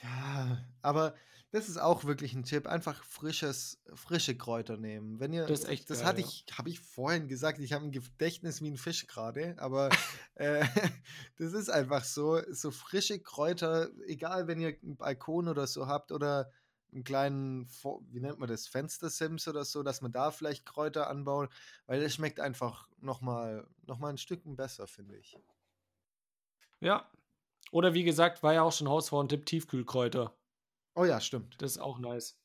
Ja, aber das ist auch wirklich ein Tipp. Einfach frisches, frische Kräuter nehmen. Wenn ihr, Das ist echt das geil, hatte ja. ich, habe ich vorhin gesagt, ich habe ein Gedächtnis wie ein Fisch gerade, aber äh, das ist einfach so. So frische Kräuter, egal wenn ihr einen Balkon oder so habt oder einen kleinen, wie nennt man das, Fenstersims oder so, dass man da vielleicht Kräuter anbaut, weil das schmeckt einfach nochmal noch mal ein Stückchen besser, finde ich. Ja. Oder wie gesagt, war ja auch schon Hausfrauentipp, Tiefkühlkräuter. Oh ja, stimmt. Das ist auch nice.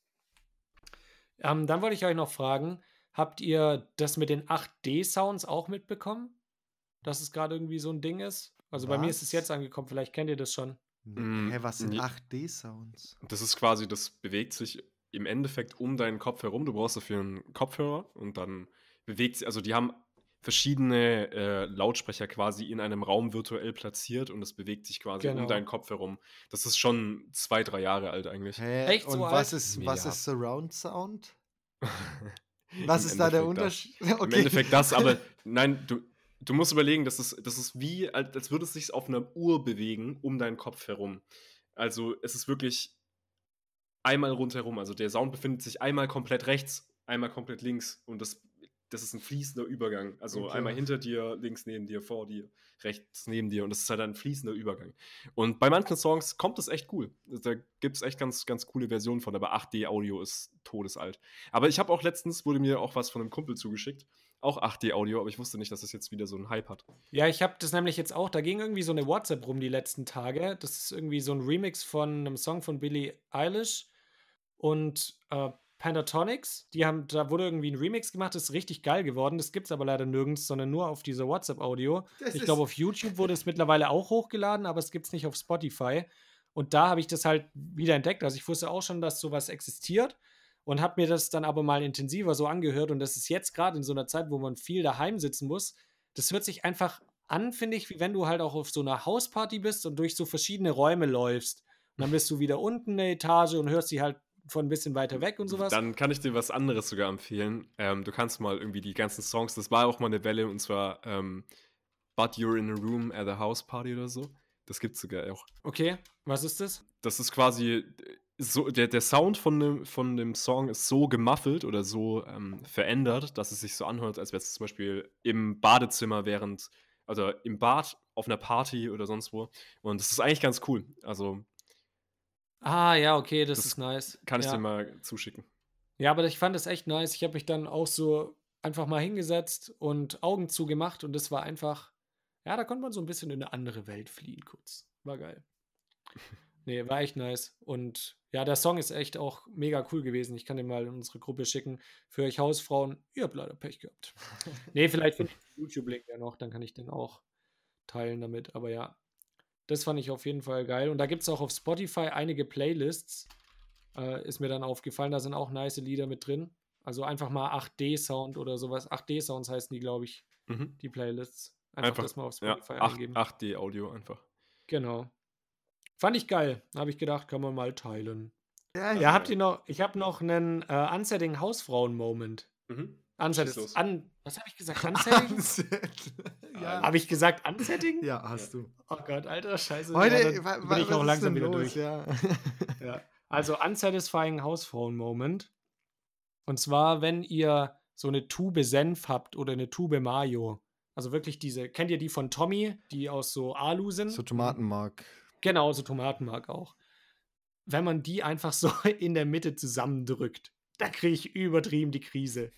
Ähm, dann wollte ich euch noch fragen, habt ihr das mit den 8D-Sounds auch mitbekommen? Dass es gerade irgendwie so ein Ding ist? Also bei mir ist es Was? jetzt angekommen, vielleicht kennt ihr das schon. Mm, Hä, was sind nee. 8D-Sounds? Das ist quasi, das bewegt sich im Endeffekt um deinen Kopf herum. Du brauchst dafür einen Kopfhörer und dann bewegt sich, also die haben verschiedene äh, Lautsprecher quasi in einem Raum virtuell platziert und es bewegt sich quasi Genau. um deinen Kopf herum. Das ist schon zwei, drei Jahre alt eigentlich. Hä? Echt Und so was alt? ist, was Ja. ist Surround Sound? Was Im ist da der Endeffekt. Unterschied? Im Endeffekt das, aber nein, du, du musst überlegen, das ist, das ist wie, als, würde es sich auf einer Uhr bewegen um deinen Kopf herum. Also es ist wirklich einmal rundherum. Also der Sound befindet sich einmal komplett rechts, einmal komplett links und das, das ist ein fließender Übergang. Also Okay. einmal hinter dir, links neben dir, vor dir, rechts neben dir und das ist halt ein fließender Übergang. Und bei manchen Songs kommt es echt cool. Da gibt es echt ganz, ganz coole Versionen von, aber 8D-Audio ist todesalt. Aber ich habe auch letztens, wurde mir auch was von einem Kumpel zugeschickt, auch 8D-Audio, aber ich wusste nicht, dass es jetzt wieder so einen Hype hat. Ja, ich habe das nämlich jetzt auch, da ging irgendwie so eine WhatsApp rum die letzten Tage. Das ist irgendwie so ein Remix von einem Song von Billie Eilish und äh, Pentatonics. Die haben, da wurde irgendwie ein Remix gemacht, das ist richtig geil geworden. Das gibt es aber leider nirgends, sondern nur auf dieser WhatsApp-Audio. Das Ich glaube, auf YouTube wurde es mittlerweile auch hochgeladen, aber es gibt es nicht auf Spotify. Und da habe ich das halt wieder entdeckt. Also ich wusste auch schon, dass sowas existiert und habe mir das dann aber mal intensiver so angehört. Und das ist jetzt gerade in so einer Zeit, wo man viel daheim sitzen muss. Das hört sich einfach an, finde ich, wie wenn du halt auch auf so einer Hausparty bist und durch so verschiedene Räume läufst. Und dann bist du wieder unten in der Etage und hörst sie halt von ein bisschen weiter weg und sowas. Dann kann ich dir was anderes sogar empfehlen. Ähm, du kannst mal irgendwie die ganzen Songs, das war auch mal eine Welle, und zwar ähm, But You're in a Room at a House Party oder so. Das gibt's sogar auch. Okay, was ist das? Das ist quasi so, der, der Sound von dem, von dem Song ist so gemuffelt oder so ähm, verändert, dass es sich so anhört, als wäre es zum Beispiel im Badezimmer während, also im Bad auf einer Party oder sonst wo. Und das ist eigentlich ganz cool. Also Ah, ja, okay, das, Das ist nice. kann ich ja. dir mal zuschicken. Ja, aber ich fand das echt nice. Ich habe mich dann auch so einfach mal hingesetzt und Augen zugemacht und das war einfach, ja, da konnte man so ein bisschen in eine andere Welt fliehen kurz. War geil. Nee, war echt nice. Und ja, der Song ist echt auch mega cool gewesen. Ich kann den mal in unsere Gruppe schicken. Für euch Hausfrauen, ihr habt leider Pech gehabt. nee, vielleicht finde ich den YouTube-Link ja noch, dann kann ich den auch teilen damit. Aber ja, das fand ich auf jeden Fall geil. Und da gibt es auch auf Spotify einige Playlists. Äh, ist mir dann aufgefallen, da sind auch nice Lieder mit drin. Also einfach mal 8D-Sound oder sowas. 8D-Sounds heißen die, glaube ich, Mhm. die Playlists. Einfach, Einfach, das mal auf Ja, Spotify 8, eingeben. 8D Audio einfach. Genau. Fand ich geil. Habe ich gedacht, kann man mal teilen. Ja, Ja, habt ihr noch, ich habe noch einen äh, Unsetting Hausfrauen-Moment. Mhm. Unsetting. An, was habe ich gesagt? Unsetting? ja. habe ich gesagt Unsetting? ja, hast du. Oh Gott, Alter, scheiße. Heute ja, dann wa- bin wa- ich auch langsam wieder los? durch. Ja. Ja. Also unsatisfying Hausfrauen-Moment. Und zwar, wenn ihr so eine Tube Senf habt oder eine Tube Mayo. Also wirklich diese, kennt ihr die von Tommy, die aus so Alu sind? So Tomatenmark. Genau, so Tomatenmark auch. Wenn man die einfach so in der Mitte zusammendrückt, da kriege ich übertrieben die Krise.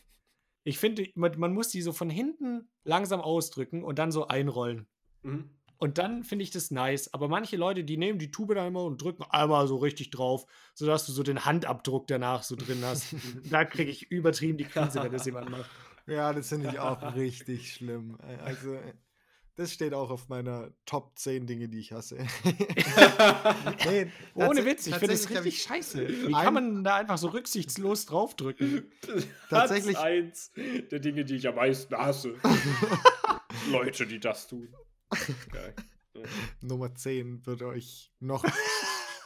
Ich finde, man, man muss die so von hinten langsam ausdrücken und dann so einrollen. Mhm. Und dann finde ich das nice. Aber manche Leute, die nehmen die Tube da immer und drücken einmal so richtig drauf, sodass du so den Handabdruck danach so drin hast. da kriege ich übertrieben die Krise, wenn das jemand macht. Ja, das finde ich auch richtig schlimm. Also, das steht auch auf meiner Top 10 Dinge, die ich hasse. nee, Ohne Witz, ich finde das richtig ich scheiße. Wie kann man da einfach so rücksichtslos draufdrücken? Tatsächlich- Platz eins der Dinge, die ich am meisten hasse. Leute, die das tun. Geil. Nummer 10 wird euch noch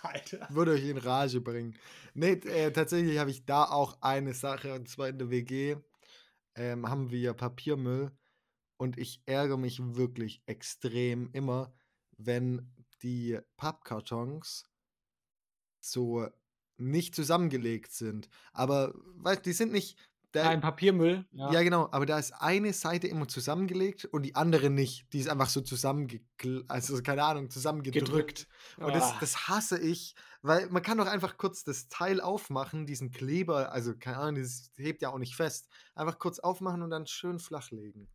Alter. würde euch in Rage bringen. Nee, äh, tatsächlich habe ich da auch eine Sache, und zwar in der WG ähm, haben wir Papiermüll und ich ärgere mich wirklich extrem immer, wenn die Pappkartons so nicht zusammengelegt sind. Aber weißt, die sind nicht. Da, Ein Papiermüll. ja. genau, aber da ist eine Seite immer zusammengelegt und die andere nicht. Die ist einfach so zusammengekl, also keine Ahnung, zusammengedrückt. gedrückt. Und das, Ah. das hasse ich, weil man kann doch einfach kurz das Teil aufmachen, diesen Kleber, also keine Ahnung, das hebt ja auch nicht fest. Einfach kurz aufmachen und dann schön flachlegen.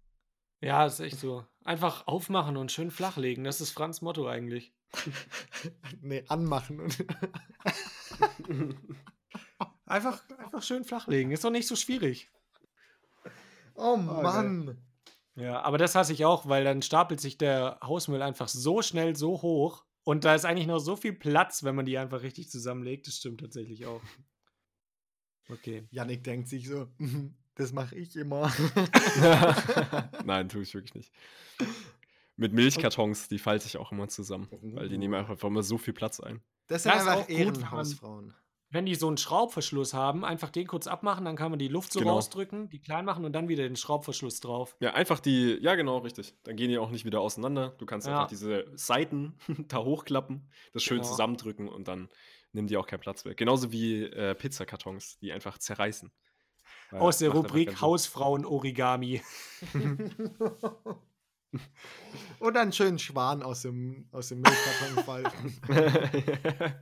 Ja, ist echt so. Einfach aufmachen und schön flachlegen. Das ist Franz Motto eigentlich. nee, anmachen. Und Einfach, einfach schön flachlegen. Ist doch nicht so schwierig. oh Mann. Ja, aber das hasse ich auch, weil dann stapelt sich der Hausmüll einfach so schnell so hoch und da ist eigentlich noch so viel Platz, wenn man die einfach richtig zusammenlegt. Das stimmt tatsächlich auch. Okay. Yannick denkt sich so, "Mhm, das mache ich immer. Nein, tue ich wirklich nicht. Mit Milchkartons, die falte ich auch immer zusammen, weil die nehmen einfach immer so viel Platz ein. Das sind Das ist einfach auch gut, Ehrenhausfrauen. Wenn die so einen Schraubverschluss haben, einfach den kurz abmachen, dann kann man die Luft so Genau. rausdrücken, die klein machen und dann wieder den Schraubverschluss drauf. Ja, einfach die, ja genau, richtig. Dann gehen die auch nicht wieder auseinander. Du kannst Ja. einfach diese Seiten da hochklappen, das schön Genau. zusammendrücken und dann nimmt die auch keinen Platz weg. Genauso wie äh, Pizzakartons, die einfach zerreißen. Weil Aus der Rubrik Hausfrauen-Origami. Und einen schönen Schwan aus dem, aus dem Milchkarton falten.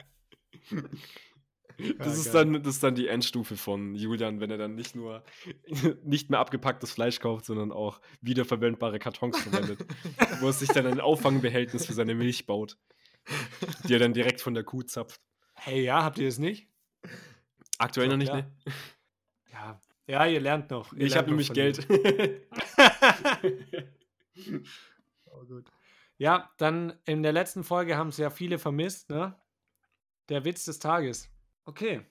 Das, Ja, ist geil. dann, das ist dann die Endstufe von Julian, wenn er dann nicht nur nicht mehr abgepacktes Fleisch kauft, sondern auch wiederverwendbare Kartons verwendet. wo er sich dann ein Auffangbehältnis für seine Milch baut, die er dann direkt von der Kuh zapft. Hey, ja, habt ihr das nicht? Aktuell noch nicht, ja. ne? Ja. Ja, ihr lernt noch. Ihr Ich habe nämlich Geld. oh, gut. Ja, dann in der letzten Folge haben es ja viele vermisst, ne? Der Witz des Tages. Okay.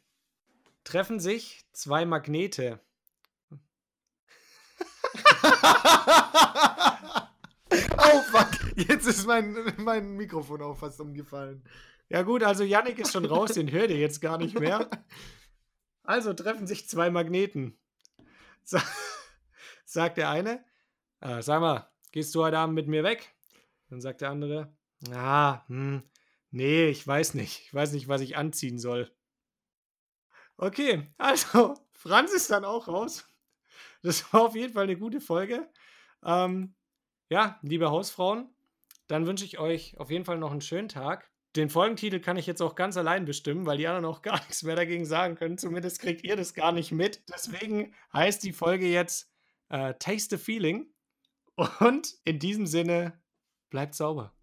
Treffen sich zwei Magnete. Oh fuck, jetzt ist mein, mein Mikrofon auch fast umgefallen. Ja gut, also Yannick ist schon raus, den hört ihr jetzt gar nicht mehr. Also treffen sich zwei Magneten. Sa sagt der eine, äh, sag mal, gehst du heute Abend mit mir weg? Dann sagt der andere, ah, hm, nee, ich weiß nicht. Ich weiß nicht, was ich anziehen soll. Okay, also, Franz ist dann auch raus. Das war auf jeden Fall eine gute Folge. Ähm, ja, liebe Hausfrauen, dann wünsche ich euch auf jeden Fall noch einen schönen Tag. Den Folgentitel kann ich jetzt auch ganz allein bestimmen, weil die anderen auch gar nichts mehr dagegen sagen können. Zumindest kriegt ihr das gar nicht mit. Deswegen heißt die Folge jetzt äh, Taste the Feeling. Und in diesem Sinne, bleibt sauber.